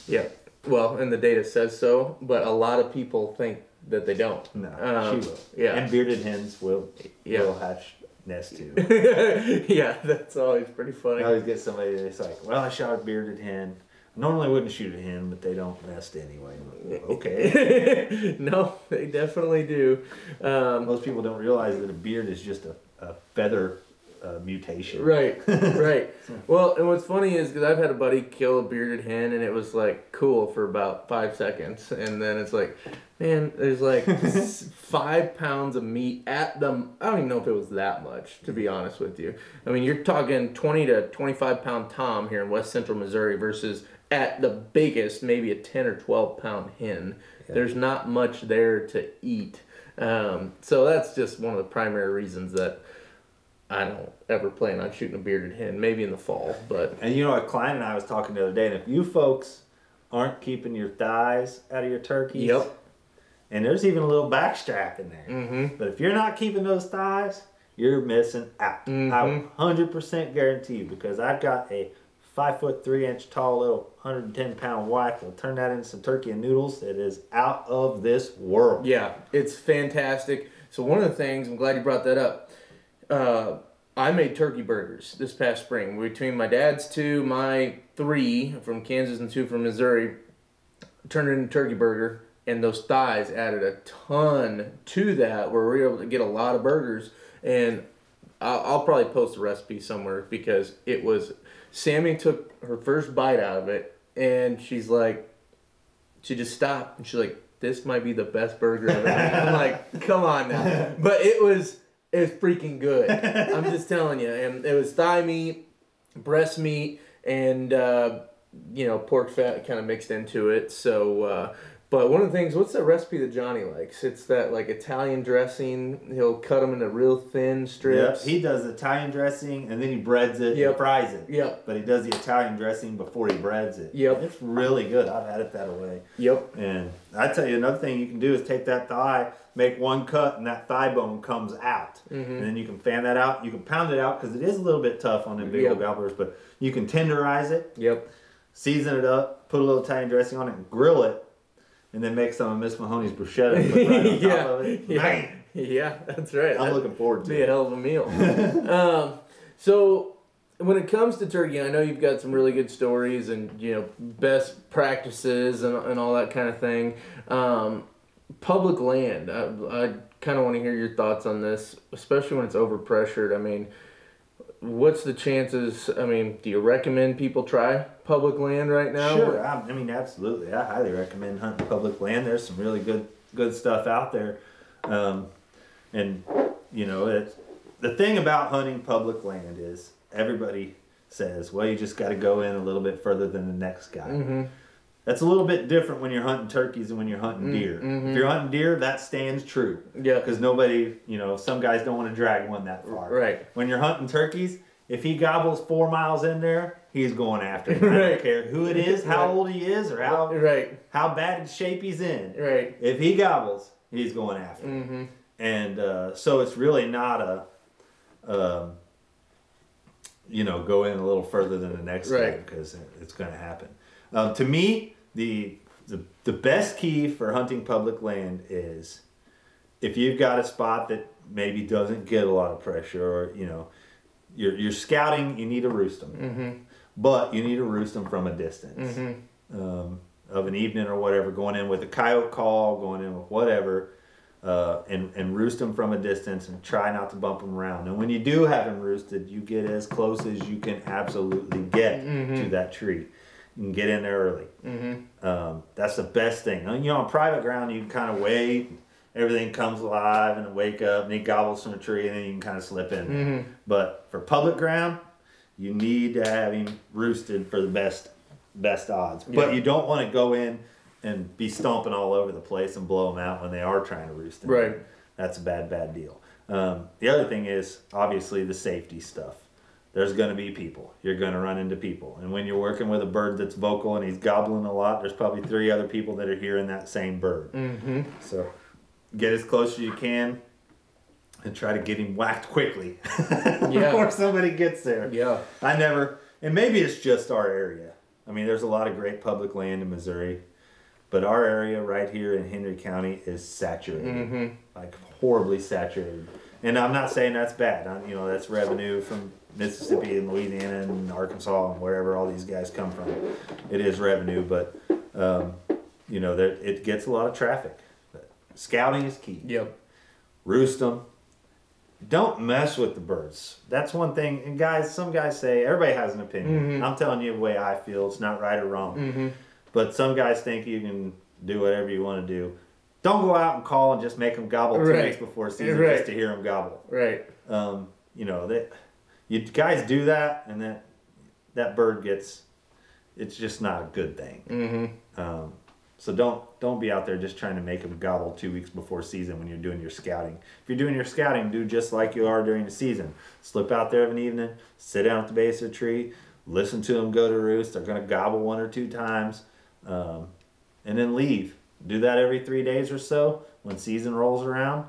Yeah. Well, and the data says so, but a lot of people think that they don't. No, Um, she will. yeah. And bearded hens will Yeah. will hatch nest too. yeah, that's always pretty funny. I always get somebody that's like, "Well, I shot a bearded hen. I normally wouldn't shoot a hen, but they don't nest anyway." Okay. no, they definitely do. Um, Most people don't realize that a beard is just a, a feather uh, mutation. Right, right. Well, and what's funny is because I've had a buddy kill a bearded hen, and it was like cool for about five seconds, and then it's like, man, there's like five pounds of meat at the. I don't even know if it was that much, to be honest with you. I mean, you're talking twenty to twenty-five pound tom here in West Central Missouri versus at the biggest, maybe a ten or twelve pound hen. There's not much there to eat. Um, so that's just one of the primary reasons that I don't ever plan on shooting a bearded hen. Maybe in the fall, but And you know, a client and I was talking the other day, and if you folks aren't keeping your thighs out of your turkeys, Yep. and there's even a little back strap in there, mm-hmm. but if you're not keeping those thighs, you're missing out. Mhm. I 100% guarantee you because I've got a five foot three inch tall little 110 pound wife. Will turn that into some turkey and noodles. It is out of this world. yeah, it's fantastic. So one of the things I'm glad you brought that up. Uh, I made turkey burgers this past spring between my dad's two, my three from Kansas and two from Missouri. Turned it into turkey burger, and those thighs added a ton to that, where we were able to get a lot of burgers. And I'll, I'll probably post the recipe somewhere because it was. Sammy took her first bite out of it, and she's like, she just stopped, and she's like, "This might be the best burger I've ever had." I'm like, "Come on now!" But it was it was freaking good. I'm just telling you, and it was thigh meat, breast meat, and uh, you know pork fat kind of mixed into it. So, uh, but one of the things, what's the recipe that Johnny likes? It's that like Italian dressing. He'll cut them into real thin Yep. strips. He does Italian dressing and then he breads it Yep. and fries it. Yep. But he does the Italian dressing before he breads it. Yep. It's really good. I've had it that way. Yep. And I tell you, another thing you can do is take that thigh, make one cut, and that thigh bone comes out. Mm-hmm. And then you can fan that out. You can pound it out because it is a little bit tough on them big old gobblers, but you can tenderize it, Yep. season it up, put a little Italian dressing on it, and grill it, and then make some of Miss Mahoney's bruschetta and put right on top yeah. of it. yeah. Man, Yeah. That's right. I'm That- looking forward to be a hell of a meal. um, so when it comes to turkey, I know you've got some really good stories and you know best practices and, and all that kind of thing. Um, public land, I, I kind of want to hear your thoughts on this, especially when it's overpressured. I mean, what's the chances? I mean, do you recommend people try public land right now? Sure, I, I mean absolutely. I highly recommend hunting public land. There's some really good good stuff out there, um, and you know it. The thing about hunting public land is everybody says, "Well, you just got to go in a little bit further than the next guy." Mm-hmm. That's a little bit different when you're hunting turkeys and when you're hunting deer. mhm. If you're hunting deer, that stands true Yeah. because nobody, you know, some guys don't want to drag one that far. Right. When you're hunting turkeys, if he gobbles four miles in there, he's going after him. I Right. don't care who it is, how Right. old he is, or how Right. how bad shape he's in. Right. If he gobbles, he's going after. him. Mm-hmm. And uh, so it's really not a, um, you know, go in a little further than the next Right. because it's going to happen. Um, to me, the, the the best key for hunting public land is if you've got a spot that maybe doesn't get a lot of pressure, or you know, you're you're scouting, you need to roost them, Mm-hmm. but you need to roost them from a distance Mm-hmm. um, of an evening or whatever, going in with a coyote call, going in with whatever, uh, and and roost them from a distance and try not to bump them around. And when you do have them roosted, you get as close as you can absolutely get to that tree. You can get in there early. Mm-hmm. Um, that's the best thing. You know, on private ground, you can kind of wait. Everything comes alive and wake up, and he gobbles from a tree, and then you can kind of slip in. Mm-hmm. But for public ground, you need to have him roosted for the best best odds. But Yeah. you don't want to go in and be stomping all over the place and blow them out when they are trying to roost. in Right. That's a bad bad deal. Um, the other thing is obviously the safety stuff. There's going to be people. You're going to run into people. And when you're working with a bird that's vocal and he's gobbling a lot, there's probably three other people that are hearing that same bird. Mm-hmm. So get as close as you can and try to get him whacked quickly Yeah. before somebody gets there. Yeah. I never, and maybe it's just our area. I mean, there's a lot of great public land in Missouri, but our area right here in Henry County is saturated, Mm-hmm. like horribly saturated. And I'm not saying that's bad. I, you know, that's revenue from Mississippi and Louisiana and Arkansas and wherever all these guys come from. It is revenue, but um, you know, that it gets a lot of traffic. Scouting is key Yep. roost them. Don't mess with the birds. That's one thing. And guys, some guys say everybody has an opinion. Mhm. I'm telling you the way I feel. It's not right or wrong. Mm-hmm. But some guys think you can do whatever you want to do. Don't go out and call and just make them gobble two Right. weeks before season Right. just to hear them gobble. Right. Um, you know that you guys do that, and that that bird gets. It's just not a good thing. Mm-hmm. Um, so don't don't be out there just trying to make them gobble two weeks before season when you're doing your scouting. If you're doing your scouting, do just like you are during the season. Slip out there of an evening, sit down at the base of the tree, listen to them go to roost. They're gonna gobble one or two times, um, and then leave. Do that every three days or so. When season rolls around,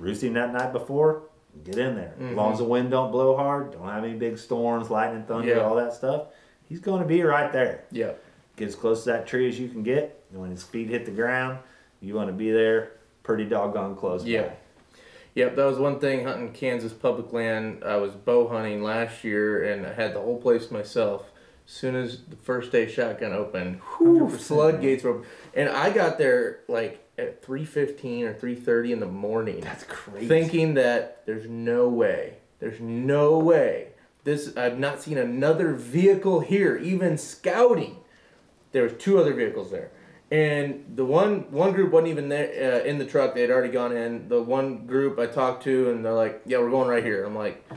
roosting that night before, get in there. As long as the mm-hmm. wind don't blow hard, don't have any big storms, lightning, thunder, Yeah. all that stuff. He's going to be right there Yep. get as close to that tree as you can get. And when his feet hit the ground, you want to be there pretty doggone close. by. Yeah. Yep, that was one thing hunting Kansas public land. I was bow hunting last year and I had the whole place myself. As soon as the first day shotgun opened, whew, floodgates were open. And I got there like at 3.15 or 3.30 in the morning. That's crazy. Thinking that there's no way. There's no way. This I've not seen another vehicle here, even scouting. There was two other vehicles there. And the one one group wasn't even there uh, in the truck. They had already gone in. The one group I talked to, and they're like, "Yeah, we're going right here." I'm like,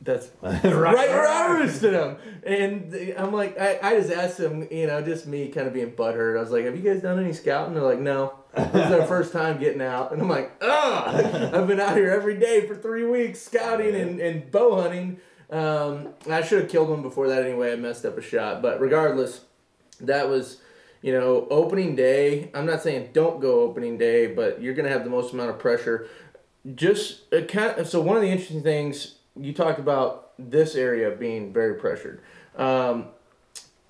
"That's right, right where I roosted them. And I'm like, I, I just asked them, you know, just me kind of being butthurt. I was like, have you guys done any scouting? They're like, no. This is our first time getting out. And I'm like, ah, I've been out here every day for three weeks scouting and, and bow hunting. Um, I should have killed one before that anyway. I messed up a shot. But regardless, that was, you know, opening day. I'm not saying don't go opening day, but you're going to have the most amount of pressure. Just a kind of, so one of the interesting things you talked about this area being very pressured. Um,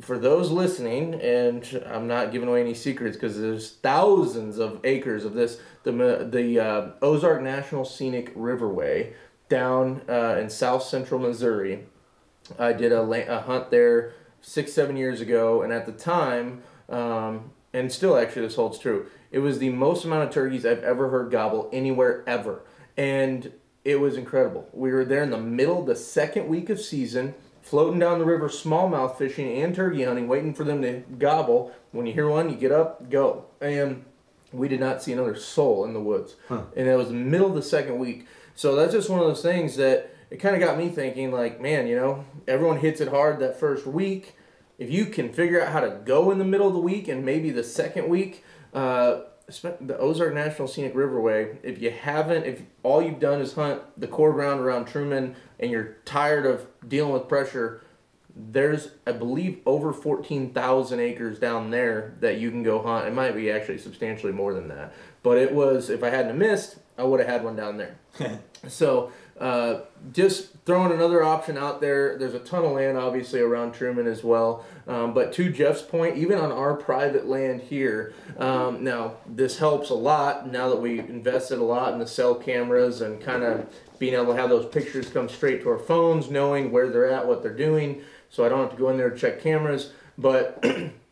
for those listening, and I'm not giving away any secrets because there's thousands of acres of this. The the uh, Ozark National Scenic Riverway down uh, in South Central Missouri. I did a, a hunt there six seven years ago, and at the time, um, and still actually this holds true. It was the most amount of turkeys I've ever heard gobble anywhere ever, and it was incredible. We were there in the middle the second week of season, floating down the river, smallmouth fishing and turkey hunting, waiting for them to gobble. When you hear one, you get up, go, and we did not see another soul in the woods, and it was the middle of the second week. So that's just one of those things that it kind of got me thinking, like, man, you know, everyone hits it hard that first week. If you can figure out how to go in the middle of the week and maybe the second week, uh, the Ozark National Scenic Riverway, if you haven't, if all you've done is hunt the core ground around Truman and you're tired of dealing with pressure, there's, I believe, over 14,000 acres down there that you can go hunt. It might be actually substantially more than that. But it was, if I hadn't missed, I would have had one down there. so, uh, just throwing another option out there. There's a ton of land, obviously, around Truman as well. Um, but to Jeff's point, even on our private land here, um, now this helps a lot now that we invested a lot in the cell cameras and kind of being able to have those pictures come straight to our phones, knowing where they're at, what they're doing. So I don't have to go in there and check cameras. But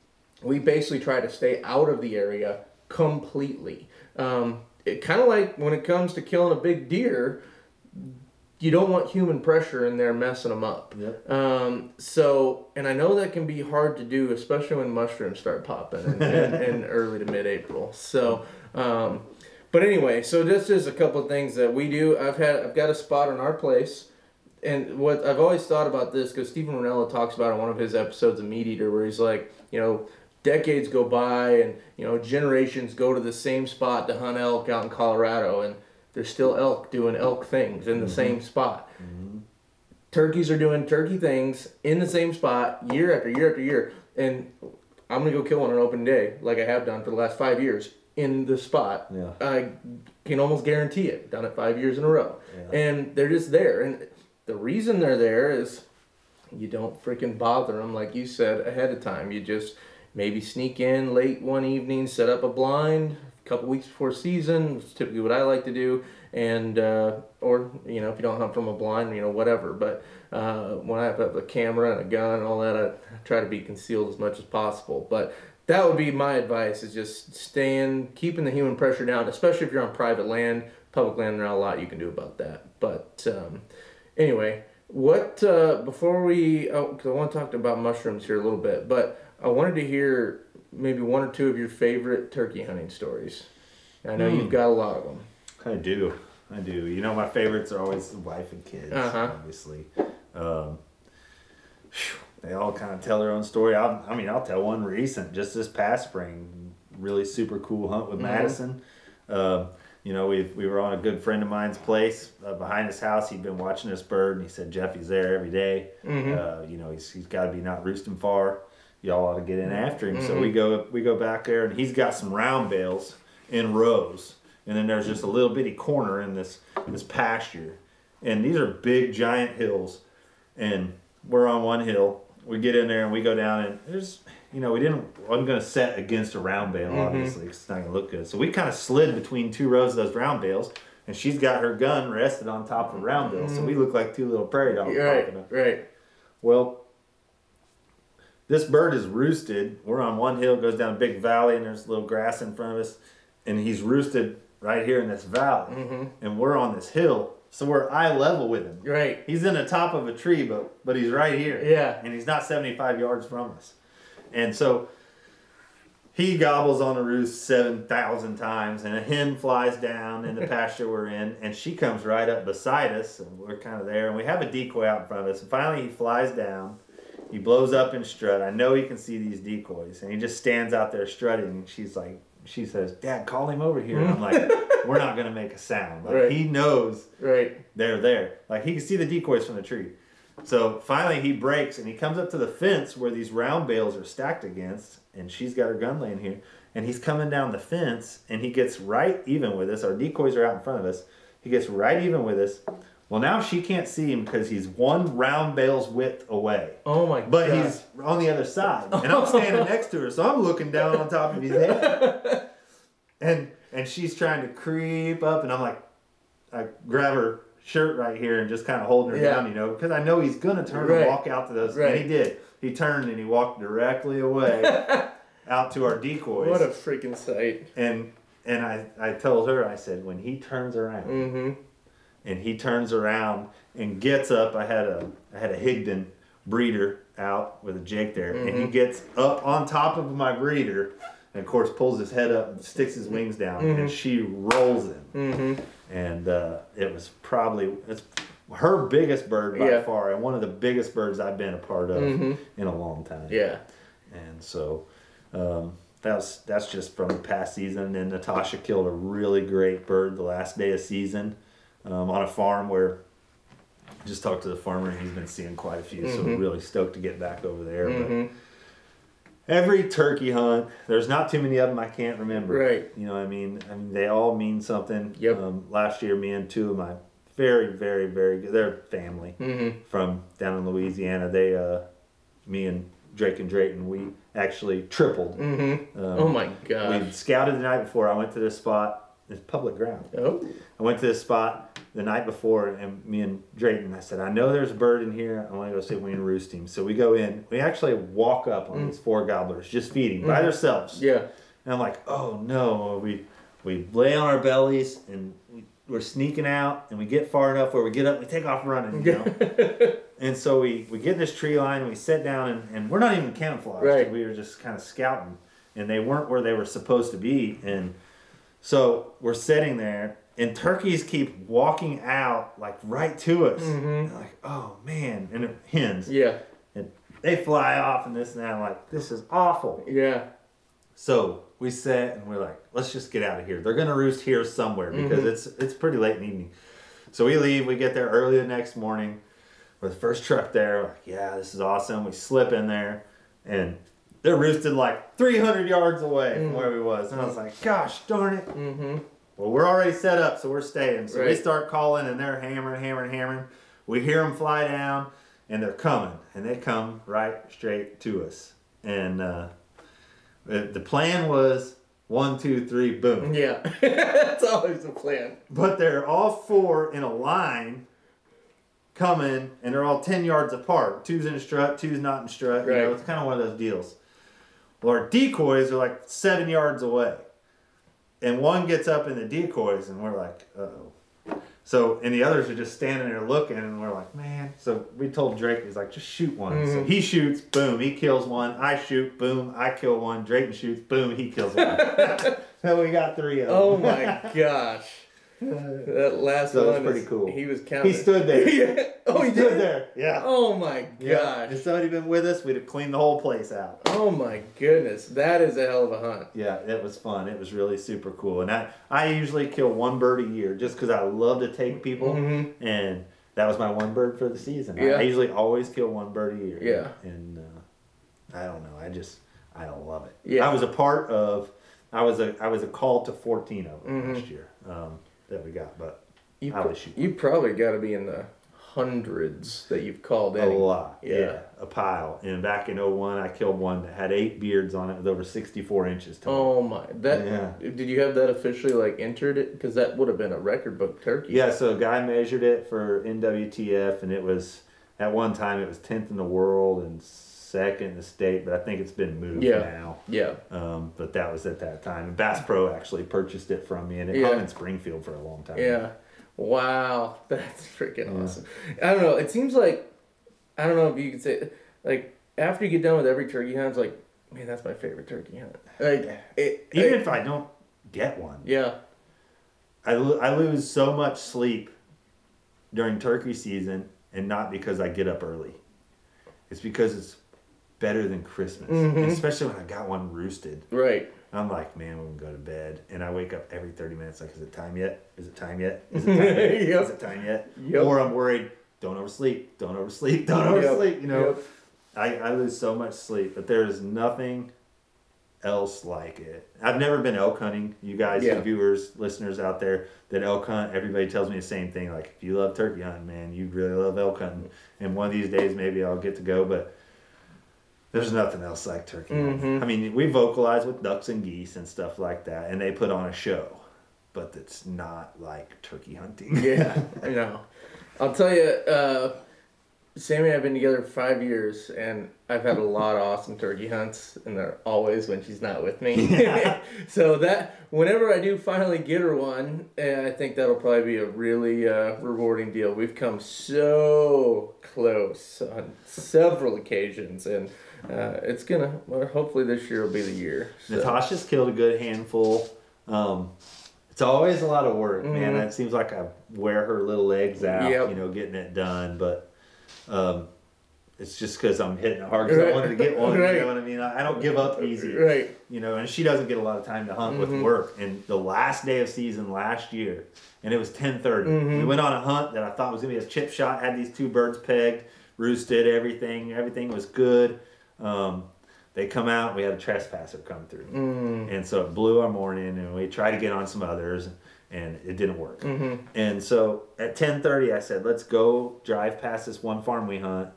we basically try to stay out of the area completely. Um, it kind of like when it comes to killing a big deer, you don't want human pressure in there messing them up. Yep. Um, so, and I know that can be hard to do, especially when mushrooms start popping in, in, in early to mid-April. So, um, but anyway, so just just a couple of things that we do. I've had I've got a spot in our place, and what I've always thought about this because Steven Rinella talks about it in one of his episodes of Meat Eater, where he's like, you know, decades go by and you know generations go to the same spot to hunt elk out in Colorado, and there's still elk doing elk things in the mm-hmm. same spot. Mm-hmm. Turkeys are doing turkey things in the same spot year after year after year, and I'm gonna go kill one on an open day, like I have done for the last five years in the spot. Yeah. I can almost guarantee it. Done it five years in a row, Yeah. and they're just there. And the reason they're there is you don't freaking bother them, like you said ahead of time. You just maybe sneak in late one evening, set up a blind couple weeks before season. It's typically what I like to do, and uh, or you know if you don't hunt from a blind, you know whatever. But uh, when I have a camera and a gun and all that, I try to be concealed as much as possible. But that would be my advice: is just staying, keeping the human pressure down, especially if you're on private land. Public land, there's not a lot you can do about that. But um, anyway, what uh, before we? Oh, 'cause I want to talk about mushrooms here a little bit, but I wanted to hear maybe one or two of your favorite turkey hunting stories. I know you've got a lot of them. I do. I do. You know, my favorites are always the wife and kids, Uh-huh. obviously. Um, they all kind of tell their own story. I'll, I mean, I'll tell one recent, just this past spring. Really super cool hunt with Madison. Um, you know, we we were on a good friend of mine's place uh, behind his house. He'd been watching this bird, and he said Jeffy's there every day. Uh, you know, he's, he's got to be not roosting far. Y'all ought to get in mm-hmm. after him. So we mm-hmm. go we go back there, and he's got some round bales in rows, and then there's just a little bitty corner in this this pasture, and these are big giant hills, and we're on one hill. We get in there and we go down, and there's you know we didn't wasn't gonna set against a round bale mm-hmm. obviously 'cause it's not gonna look good. So we kind of slid between two rows of those round bales, and she's got her gun rested on top of a round bill, so we look like two little prairie dogs Right, up. right. Well, this bird is roosted. We're on one hill, goes down a big valley, and there's a little grass in front of us, and he's roosted right here in this valley, Mm-hmm. and we're on this hill, so we're eye level with him. Right. He's in the top of a tree, but but he's right here. Yeah. And he's not 75 yards from us. And so he gobbles on the roost 7,000 times, and a hen flies down in the pasture we're in, and she comes right up beside us, and we're kind of there, and we have a decoy out in front of us. And finally, he flies down. He blows up in strut. I know he can see these decoys, and he just stands out there strutting. And she's like, she says, "Dad, call him over here." And I'm like, mm-hmm. "We're not gonna make a sound." Like Right. he knows Right. they're there. Like he can see the decoys from the tree. So finally he breaks and he comes up to the fence where these round bales are stacked against, and she's got her gun laying here. And he's coming down the fence and he gets right even with us. Our decoys are out in front of us. He gets right even with us. Well, now she can't see him because he's one round bale's width away. Oh my God. But he's on the other side, and I'm standing next to her, so I'm looking down on top of his head, and and she's trying to creep up, and I'm like, I grab her shirt right here and just kind of holding her Yeah. down, you know, because I know he's gonna turn Right. and walk out to those, Right. and he did. He turned and he walked directly away out to our decoys, What a freaking sight. and and I I told her I said when he turns around Mm-hmm. And he turns around and gets up. I had a I had a Higdon breeder out with a Jake there, and he gets up on top of my breeder, and of course pulls his head up and sticks his wings down, and she rolls him, Mm-hmm. and uh, it was probably it's her biggest bird by Yeah. far, and one of the biggest birds I've been a part of Mhm. in a long time. Yeah. And so um, that's that's just from the past season. And Natasha killed a really great bird the last day of season um, on a farm where I just talked to the farmer and he's been seeing quite a few. So Mhm. really stoked to get back over there. Mhm. But every turkey hunt, there's not too many of them I can't remember. Right. You know, what I mean, I mean they all mean something. Yep. Um, last year, me and two of my very, very, very good. They're family Mm-hmm. from down in Louisiana. They, uh, me and Drake and Drayton, we actually tripled. Mm-hmm. Um, oh my god! We scouted the night before. I went to this spot. It's public ground. Oh. I went to this spot the night before, and me and Drayton, I said, I know there's a bird in here. I want to go see if we can roost him. So we go in. We actually walk up on these four gobblers, just feeding by Mm. themselves. Yeah. And I'm like, oh no. We we lay on our bellies and we, we're sneaking out, and we get far enough where we get up, we take off running. You know? And so we, we get in this tree line and we sit down and, and we're not even camouflaged. Right. We were just kind of scouting and they weren't where they were supposed to be. And so we're sitting there and turkeys keep walking out like right to us. Mhm. Like, oh man. And it- hens. Yeah. And they fly off and this and that. I'm like, this is awful. Yeah. So we sat and we're like, let's just get out of here. They're gonna roost here somewhere because Mhm. it's it's pretty late in the evening. So we leave. We get there early the next morning. We're the first truck there. We're like, yeah, this is awesome. We slip in there, and they're roosted like 300 yards away from Mhm. where we was. And I was like, gosh darn it. Well, we're already set up, so we're staying. So we Right. start calling, and they're hammering, hammering, hammering. We hear them fly down, and they're coming, and they come right straight to us. And uh, the plan was one, two, three, boom. Yeah. That's always the plan. But they're all four in a line coming, and they're all 10 yards apart. Two's in a strut, two's not in strut. You know, Right. it's kind of one of those deals. Well, our decoys are like seven yards away. And one gets up in the decoys, and we're like, uh oh. So, and the others are just standing there looking, and we're like, man. So we told Drake, he's like, just shoot one. So Mhm. he shoots, boom, he kills one. I shoot, boom, I kill one. Drayton shoots, boom, he kills one. so we got three of them. Oh my gosh. That last So one was pretty is- cool. He was counting. He stood there. Yeah. Oh, he, stood did. there. Yeah. Oh my Yeah. If somebody been with us, we'd have cleaned the whole place out. Oh my goodness. That is a hell of a hunt. Yeah, it was fun. It was really super cool. And I, I usually kill one bird a year just because I love to take people. Mhm. And that was my one bird for the season. I- Yeah. I, usually always kill one bird a year. Yeah. And uh, I don't know. I just, I don't love it. Yeah. I was a part of, I was a, I was a call to 14 of them Mhm. last year um, that we got. But You, I pr- would shoot you probably got to be in the hundreds that you've called A lot. Yeah. Yeah. A pile. And back in 01, I killed one that had eight beards on it with over 64 inches tall. Oh my! That Yeah. did you have that officially like entered it? Because that would have been a record book turkey. Yeah, so a guy measured it for NWTF, and it was at one time it was tenth in the world and second in the state, but I think it's been moved Yeah. now. Yeah. Um, but that was at that time. And Bass Pro actually purchased it from me, and it Yeah. hung in Springfield for a long time. Yeah. Wow, that's freaking awesome. I don't know. It seems like I don't know if you could say like after you get done with every turkey hunt, it's like man, that's my favorite turkey hunt. Like it, Even if I don't get one, yeah, I, lo- I lose so much sleep during turkey season, and not because I get up early. It's because it's better than Christmas, Mhm. especially when I got one roosted. right. I'm like, man, we can go to bed, and I wake up every 30 minutes. Like, is it time yet? Is it time yet? Is it time yet? Yep. Is it time yet? Yep. Or I'm worried. Don't oversleep. Don't oversleep. Don't Yep. oversleep. You know, Yep. I, I lose so much sleep, but there is nothing else like it. I've never been elk hunting. You guys, Yeah. viewers, listeners out there that elk hunt, everybody tells me the same thing. Like, if you love turkey hunting, man, you really love elk hunting. And one of these days, maybe I'll get to go, but there's nothing else like turkey hunting. Mhm. I mean, we vocalize with ducks and geese and stuff like that, and they put on a show, but it's not like turkey hunting. Yeah, I know. I'll tell you, uh, Sammy and I've been together five years, and I've had a lot of awesome turkey hunts, and they're always when she's not with me. so that whenever I do finally get her one, eh, I think that'll probably be a really uh, rewarding deal. We've come so close on several occasions, and uh, it's gonna. Well, hopefully this year will be the year. So. Natasha's killed a good handful. Um, it's always a lot of work, man. Mhm. It seems like I wear her little legs out, Yep. you know, getting it done. But um, it's just because I'm hitting it hard because Right. I wanted to get one. Right. You know what I mean? I, I don't give up easy. Right. You know, and she doesn't get a lot of time to hunt Mhm. with work. And the last day of season last year, and it was 10:30. Mhm. We went on a hunt that I thought was gonna be a chip shot. Had these two birds pegged, roosted, everything. Everything was good. Um, they come out. We had a trespasser come through. Mm. And so it blew our morning, and we tried to get on some others, and it didn't work. hmm And so at ten thirty, I said, "Let's go drive past this one farm we hunt,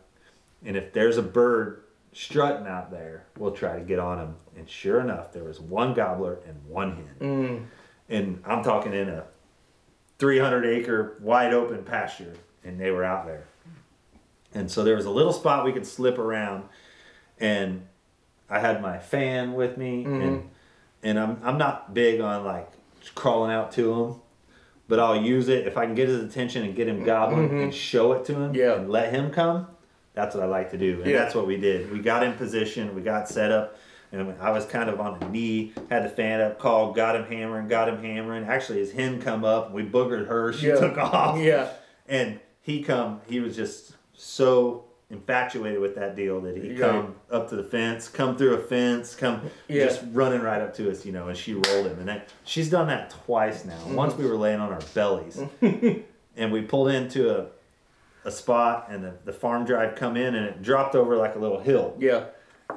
and if there's a bird strutting out there, we'll try to get on him." And sure enough, there was one gobbler and one hen, Mm. and I'm talking in a three hundred acre wide open pasture, and they were out there. And so there was a little spot we could slip around, and I had my fan with me, Mhm. and and I'm I'm not big on like crawling out to him, but I'll use it if I can get his attention and get him gobbling Mhm. and show it to him, Yeah. and let him come. That's what I like to do, and Yeah. that's what we did. We got in position, we got set up, and I was kind of on a knee, had the fan up, called, got him hammering, got him hammering. Actually, his hen come up, we boogered her, she Yeah. took off, Yeah. and he come. He was just so infatuated with that deal that he come up to the fence, come through a fence, come Yeah. just running right up to us, you know. And she rolled him, and that she's done that twice now. Mm-hmm. Once we were laying on our bellies, and we pulled into a a spot, and the, the farm drive come in, and it dropped over like a little hill. Yeah.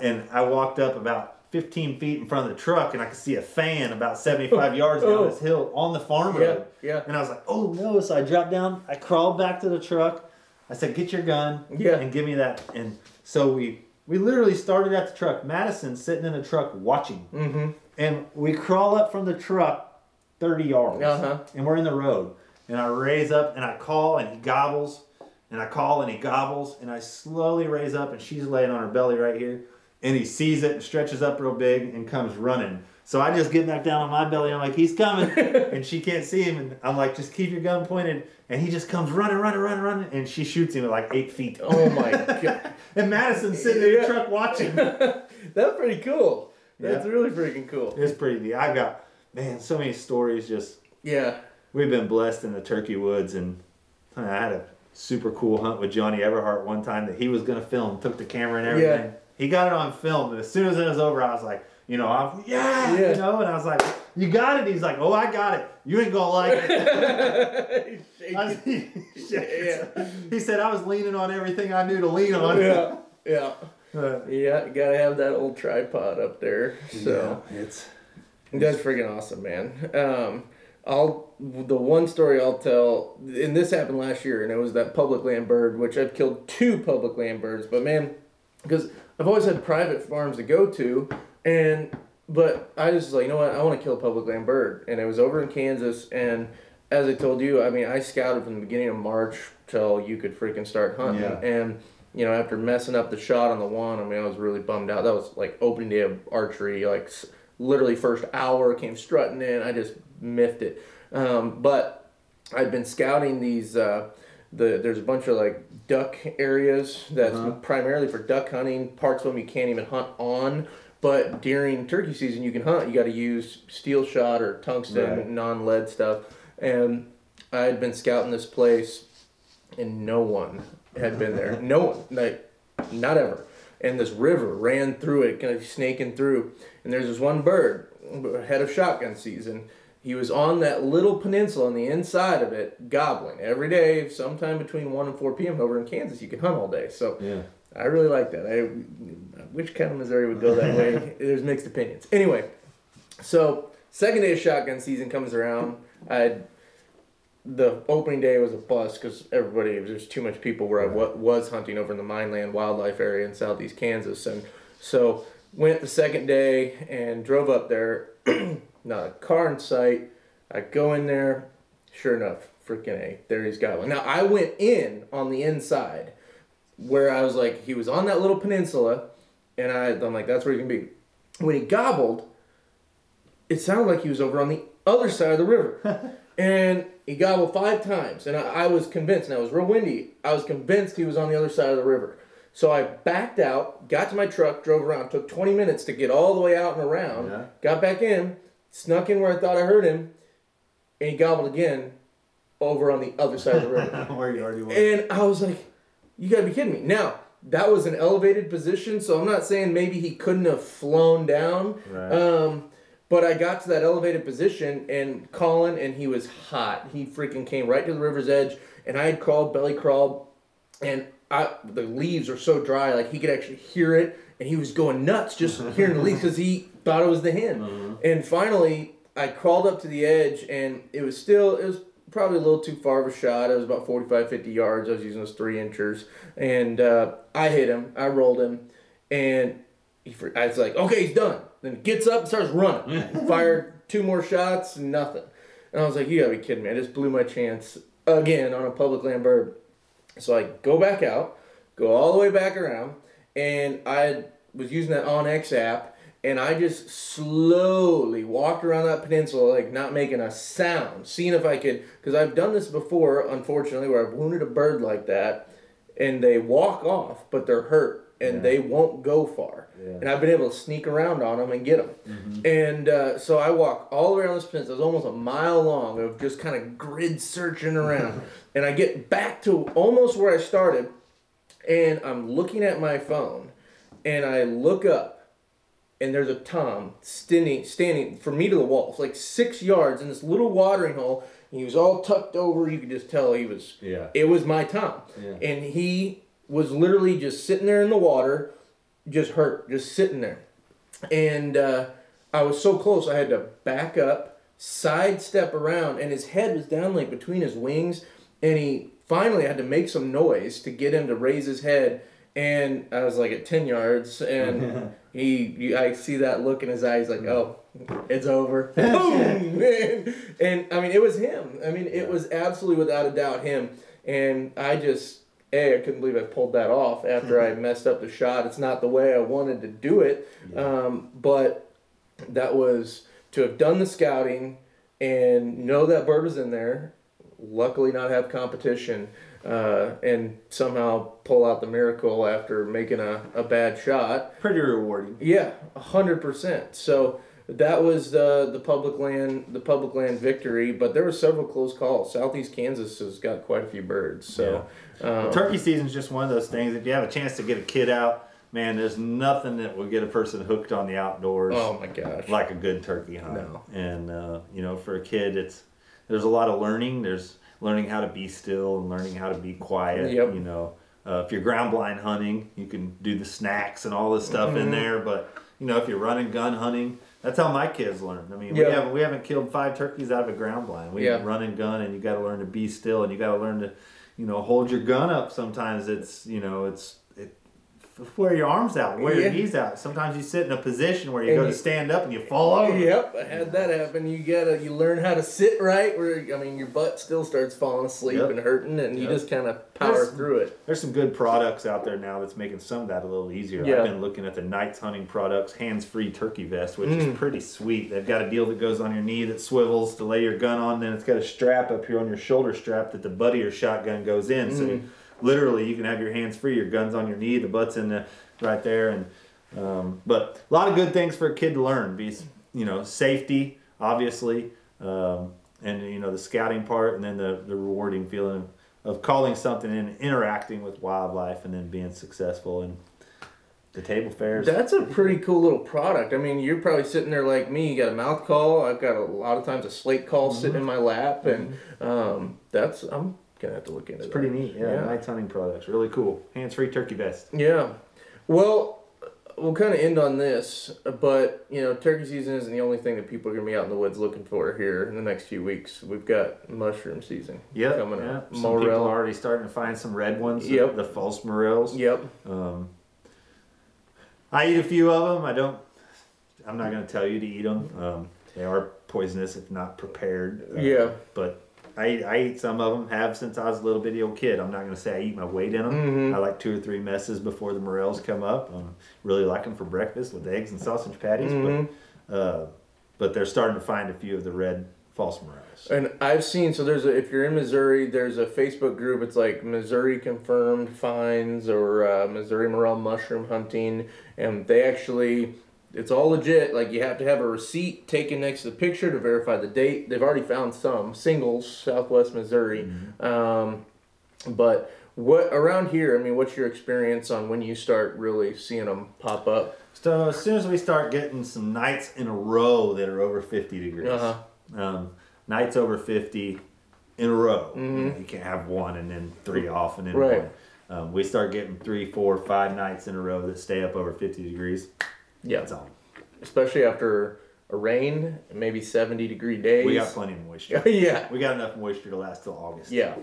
And I walked up about 15 feet in front of the truck, and I could see a fan about 75 yards down Oh. this hill on the farm Yeah. Yeah. And I was like, oh no. So I dropped down, I crawled back to the truck. I said, get your gun Yeah. and give me that. And so we we literally started at the truck. Madison sitting in the truck watching. Mm-hmm. And we crawl up from the truck 30 yards. Uh-huh. And we're in the road. And I raise up and I call and he gobbles. And I call and he gobbles. And I slowly raise up and she's laying on her belly right here. And he sees it and stretches up real big and comes running. So I just get back down on my belly. I'm like, he's coming. and she can't see him. And I'm like, just keep your gun pointed. And he just comes running, running, running, running. And she shoots him at like eight feet. Oh my god. And Madison's sitting in the truck watching. That's pretty cool. That's Yeah. really freaking cool. It's pretty neat. I've got, man, so many stories just Yeah. we've been blessed in the turkey woods and I had a super cool hunt with Johnny Everhart one time that he was gonna film, took the camera and everything. Yeah. He got it on film, and as soon as it was over, I was like, you know, I'm yeah, Yeah. you know, and I was like, you got it. He's like, oh, I got it. You ain't gonna like it. Was- he, Yeah. he said I was leaning on everything I knew to lean on. yeah. Yeah. Uh, Yeah. Gotta have that old tripod up there. So yeah, it's that's freaking awesome, man. Um, I'll the one story I'll tell, and this happened last year, and it was that public land bird, which I've killed two public land birds. But man, because I've always had private farms to go to, and but I just was like, you know what, I want to kill a public land bird, and it was over in Kansas, and as I told you, I mean, I scouted from the beginning of March till you could freaking start hunting, Yeah. and you know, after messing up the shot on the one, I mean, I was really bummed out. That was like opening day of archery, like literally first hour came strutting in. I just miffed it. Um, but I'd been scouting these. Uh, the there's a bunch of like duck areas that's primarily for duck hunting. Parts of them you can't even hunt on. But during turkey season, you can hunt. You got to use steel shot or tungsten, Right. non lead stuff. And I had been scouting this place and no one had been there. No one, like, not ever. And this river ran through it, kind of snaking through. And there's this one bird, head of shotgun season. He was on that little peninsula on the inside of it, gobbling every day, sometime between 1 and 4 p.m. over in Kansas. You can hunt all day. So Yeah. I really like that. I, which county, Missouri would go that way? There's mixed opinions. Anyway, so second day of shotgun season comes around. I the opening day was a bust because everybody there's too much people where I wa- was hunting over in the Mined Land wildlife area in southeast Kansas, and so went the second day and drove up there. Not a car in sight. I go in there. Sure enough, freaking a there he's got one. Now I went in on the inside where I was like, he was on that little peninsula, and I, I'm like, that's where he can be. When he gobbled, it sounded like he was over on the other side of the river. and he gobbled five times, and I, I was convinced, and it was real windy, I was convinced he was on the other side of the river. So I backed out, got to my truck, drove around, took 20 minutes to get all the way out and around, Yeah. got back in, snuck in where I thought I heard him, and he gobbled again over on the other side of the river. Where already were. And I was like, you gotta be kidding me. Now, that was an elevated position, so I'm not saying maybe he couldn't have flown down. Right. Um, but I got to that elevated position and Colin, and he was hot. He freaking came right to the river's edge, and I had crawled, belly crawled, and I the leaves are so dry, like he could actually hear it, and he was going nuts just hearing the leaves because he thought it was the hen. And finally, I crawled up to the edge, and it was still it was probably a little too far of a shot. It was about 45, 50 yards. I was using those three inchers, and uh, I hit him. I rolled him, and he, I was like, okay, he's done. Then he gets up and starts running. Fired two more shots, nothing. And I was like, you gotta be kidding me. I just blew my chance again on a public land bird. So I go back out, go all the way back around, and I was using that OnX app, and I just slowly walked around that peninsula, like not making a sound, seeing if I could, because I've done this before, unfortunately, where I've wounded a bird like that, and they walk off, but they're hurt, and Yeah. they won't go far. Yeah. And I've been able to sneak around on them and get them. And uh, so I walk all around this peninsula. It's almost a mile long of just kind of grid searching around. and I get back to almost where I started, and I'm looking at my phone, and I look up, and there's a tom standing standing from me to the wall, it's like six yards in this little watering hole. And he was all tucked over. You could just tell he was. Yeah. It was my tom, Yeah. and he was literally just sitting there in the water, just hurt, just sitting there. And uh, I was so close, I had to back up, sidestep around, and his head was down like between his wings. And he finally had to make some noise to get him to raise his head. And I was like at 10 yards, and he, you, I see that look in his eyes like, oh, it's over. Boom! and, and I mean, it was him. I mean, it was absolutely without a doubt him. And I just, A, I couldn't believe I pulled that off after I messed up the shot. It's not the way I wanted to do it. Um, but that was to have done the scouting and know that bird was in there, luckily not have competition, uh, and somehow pull out the miracle after making a, a bad shot. Pretty rewarding. Yeah, a hundred percent. So that was the the public land the public land victory, but there were several close calls. Southeast Kansas has got quite a few birds. So um, Turkey season's just one of those things. If you have a chance to get a kid out, man, there's nothing that will get a person hooked on the outdoors oh my gosh. like a good turkey hunt. No. And uh, you know, for a kid, it's there's a lot of learning. There's learning how to be still and learning how to be quiet. Yep. You know, uh, if you're ground blind hunting, you can do the snacks and all this stuff Mm-hmm. in there. But you know, if you're running gun hunting, That's how my kids learn. I mean, Yeah. we haven't we haven't killed five turkeys out of a ground blind. We Yeah. run and gun, and you got to learn to be still, and you got to learn to, you know, hold your gun up. Sometimes it's you know it's it, wear your arms out, wear Yeah. your knees out. Sometimes you sit in a position where you And go you- to stand up and you fall over. Yep, I had that happen. You gotta you learn how to sit right, where I mean your butt still starts falling asleep Yep. and hurting, and you just kind of power There's- through it. There's some good products out there now that's making some of that a little easier. Yeah. I've been looking at the Knights Hunting Products hands-free turkey vest, which Mm. is pretty sweet. They've got a deal that goes on your knee that swivels to lay your gun on, then it's got a strap up here on your shoulder strap that the butt of your shotgun goes in. So Mm. you, literally, you can have your hands free. Your gun's on your knee, the butt's in the right there, and um, but a lot of good things for a kid to learn. Be you know safety, obviously, um, and you know the scouting part, and then the the rewarding feeling of, calling something and interacting with wildlife, and then being successful and the table fairs. That's a pretty cool little product. I mean, you're probably sitting there like me. You got a mouth call. I've got a lot of times a slate call Mm-hmm. sitting in my lap, and um, that's I'm gonna have to look into. It's that. pretty neat. Yeah, Yeah. Knights Hunting Products, really cool. Hands free turkey vest. Yeah. Well, we'll kind of end on this, but you know, turkey season isn't the only thing that people are gonna be out in the woods looking for here in the next few weeks. We've got mushroom season Yep, coming yeah. up. Some people Morel. are already starting to find some red ones. the- Yep. The, false morels. Yep. Um, I eat a few of them. I don't. I'm not to tell you to eat them. Um, they are poisonous if not prepared. Uh, Yeah. But I eat, I eat some of them. Have since I was a little bitty old kid. I'm not going to say I eat my weight in them. Mhm. I like two or three messes before the morels come up. I really like them for breakfast with eggs and sausage patties. Mhm. But uh, but they're starting to find a few of the red false morels. And I've seen so there's a if you're in Missouri, there's a Facebook group. It's like Missouri confirmed finds or uh, Missouri morel mushroom hunting, and they actually it's all legit. Like you have to have a receipt taken next to the picture to verify the date. They've already found some singles, Southwest Missouri, um, but. What around here? I mean, what's your experience on when you start really seeing them pop up? So as soon as we start getting some nights in a row that are over 50 degrees, Uh-huh. um, nights over 50 in a row, Mhm. you can't have one and then three off and then Right. one. Um, we start getting three, four, five nights in a row that stay up over 50 degrees. Yeah, That's on. especially after a rain, maybe seventy degree days. We got plenty of moisture. yeah, we got enough moisture to last till August. yeah.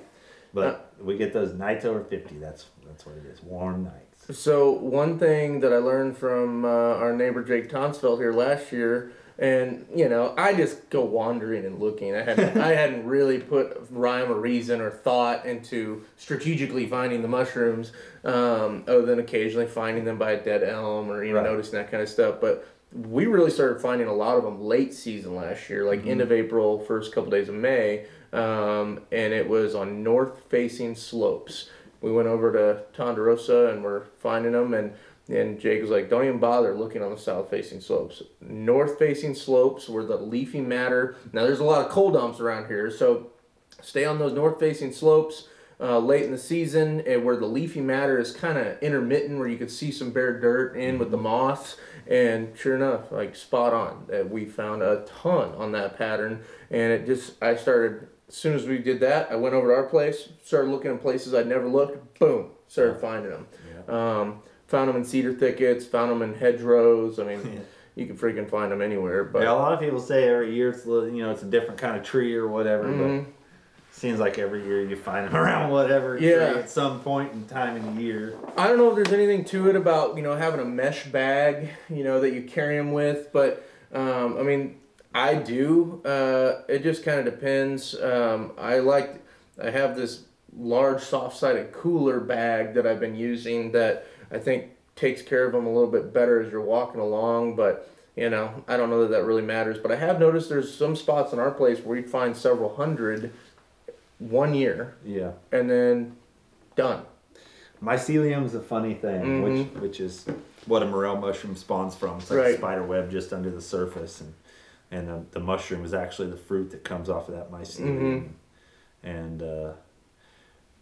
But we get those nights over 50. That's that's what it is. Warm nights. So one thing that I learned from uh, our neighbor Jake Tonsfeld here last year, and you know, I just go wandering and looking. I hadn't, I hadn't really put rhyme or reason or thought into strategically finding the mushrooms, um, other than occasionally finding them by a dead elm or you know Right. noticing that kind of stuff. But we really started finding a lot of them late season last year, like end of April, first couple days of May, um, and it was on north facing slopes. We went over to Ponderosa and we're finding them, and and Jake was like, "Don't even bother looking on the south facing slopes. North facing slopes where the leafy matter. Now there's a lot of coal dumps around here, so stay on those north facing slopes." Uh, late in the season, and where the leafy matter is kind of intermittent, where you could see some bare dirt in with the moss, and sure enough, like spot on, that we found a ton on that pattern, and it just I started as soon as we did that, I went over to our place, started looking in places I'd never looked. Boom, started Yeah. finding them. Um, found them in cedar thickets, found them in hedgerows. I mean, Yeah. you can freaking find them anywhere. But yeah, a lot of people say every year it's a you know it's a different kind of tree or whatever, Mhm. but seems like every year you find them around whatever Yeah. at some point in time in the year. I don't know if there's anything to it about you know having a mesh bag, you know that you carry them with, but um, I mean I do. Uh, it just kind of depends. Um, I like I have this large soft sided cooler bag that I've been using that I think takes care of them a little bit better as you're walking along, but. You know, I don't know that that really matters, but I have noticed there's some spots in our place where you'd find several hundred one year Yeah. and then done. Mycelium's a funny thing, Mhm. which which is what a morel mushroom spawns from. It's like Right. a spider web just under the surface, and and the, the mushroom is actually the fruit that comes off of that mycelium. Mhm. And uh,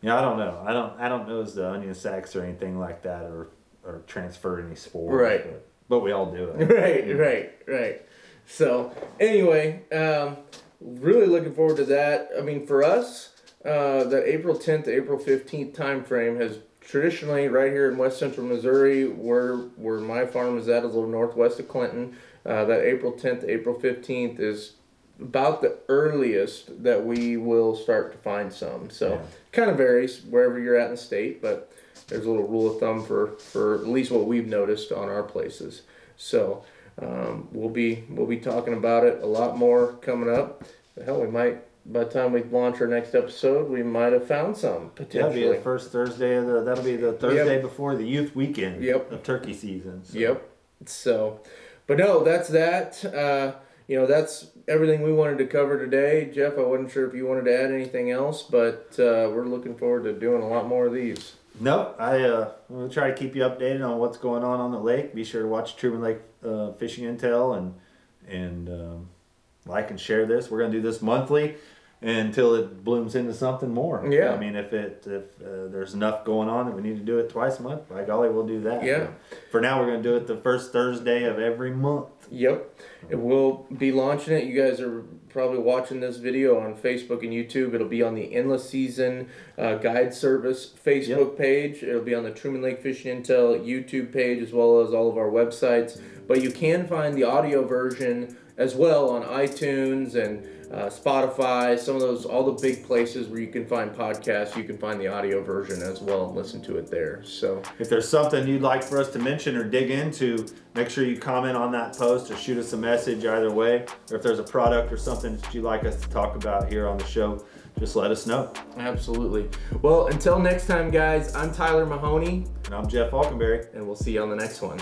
yeah, I don't know. I don't I don't know as the onion sacks or anything like that, or or transfer any spores. Right. But, but we all do it. right, right, right. So anyway, um, really looking forward to that. I mean, for us, uh, that April tenth to April fifteenth time frame has traditionally right here in West Central Missouri, where where my farm is at, a little northwest of Clinton. Uh, that April 10th, April 15th is about the earliest that we will start to find some. So Yeah. Kind of varies wherever you're at in the state, but there's a little rule of thumb for for at least what we've noticed on our places. So um, we'll be we'll be talking about it a lot more coming up. Hell, we might by the time we launch our next episode, we might have found some potentially. That'll be the first Thursday of the. That'll be the Thursday before the youth weekend. Yep. Of turkey season. so. Yep. So, but no, that's that. Uh, you know, that's everything we wanted to cover today. Jeff, I wasn't sure if you wanted to add anything else, but uh, we're looking forward to doing a lot more of these. Nope. I uh, will try to keep you updated on what's going on on the lake. Be sure to watch Truman Lake uh, Fishing Intel and and um, like and share this. We're gonna do this monthly until it blooms into something more. Yeah. I mean, if it if uh, there's enough going on that we need to do it twice a month, by golly, we'll do that. Yeah. But for now, we're gonna do it the first Thursday of every month. Yep. And we'll be launching it. You guys are probably watching this video on Facebook and YouTube. It'll be on the Endless Season uh, Guide Service Facebook page. It'll be on the Truman Lake Fishing Intel YouTube page as well as all of our websites. But you can find the audio version as well on iTunes and uh, Spotify, some of those, all the big places where you can find podcasts. You can find the audio version as well and listen to it there. So, If there's something you'd like for us to mention or dig into, make sure you comment on that post or shoot us a message either way. Or if there's a product or something that you'd like us to talk about here on the show, just let us know. absolutely. Well, until next time, guys, I'm Tyler Mahoney. And I'm Jeff Faulkenberry. and we'll see you on the next one.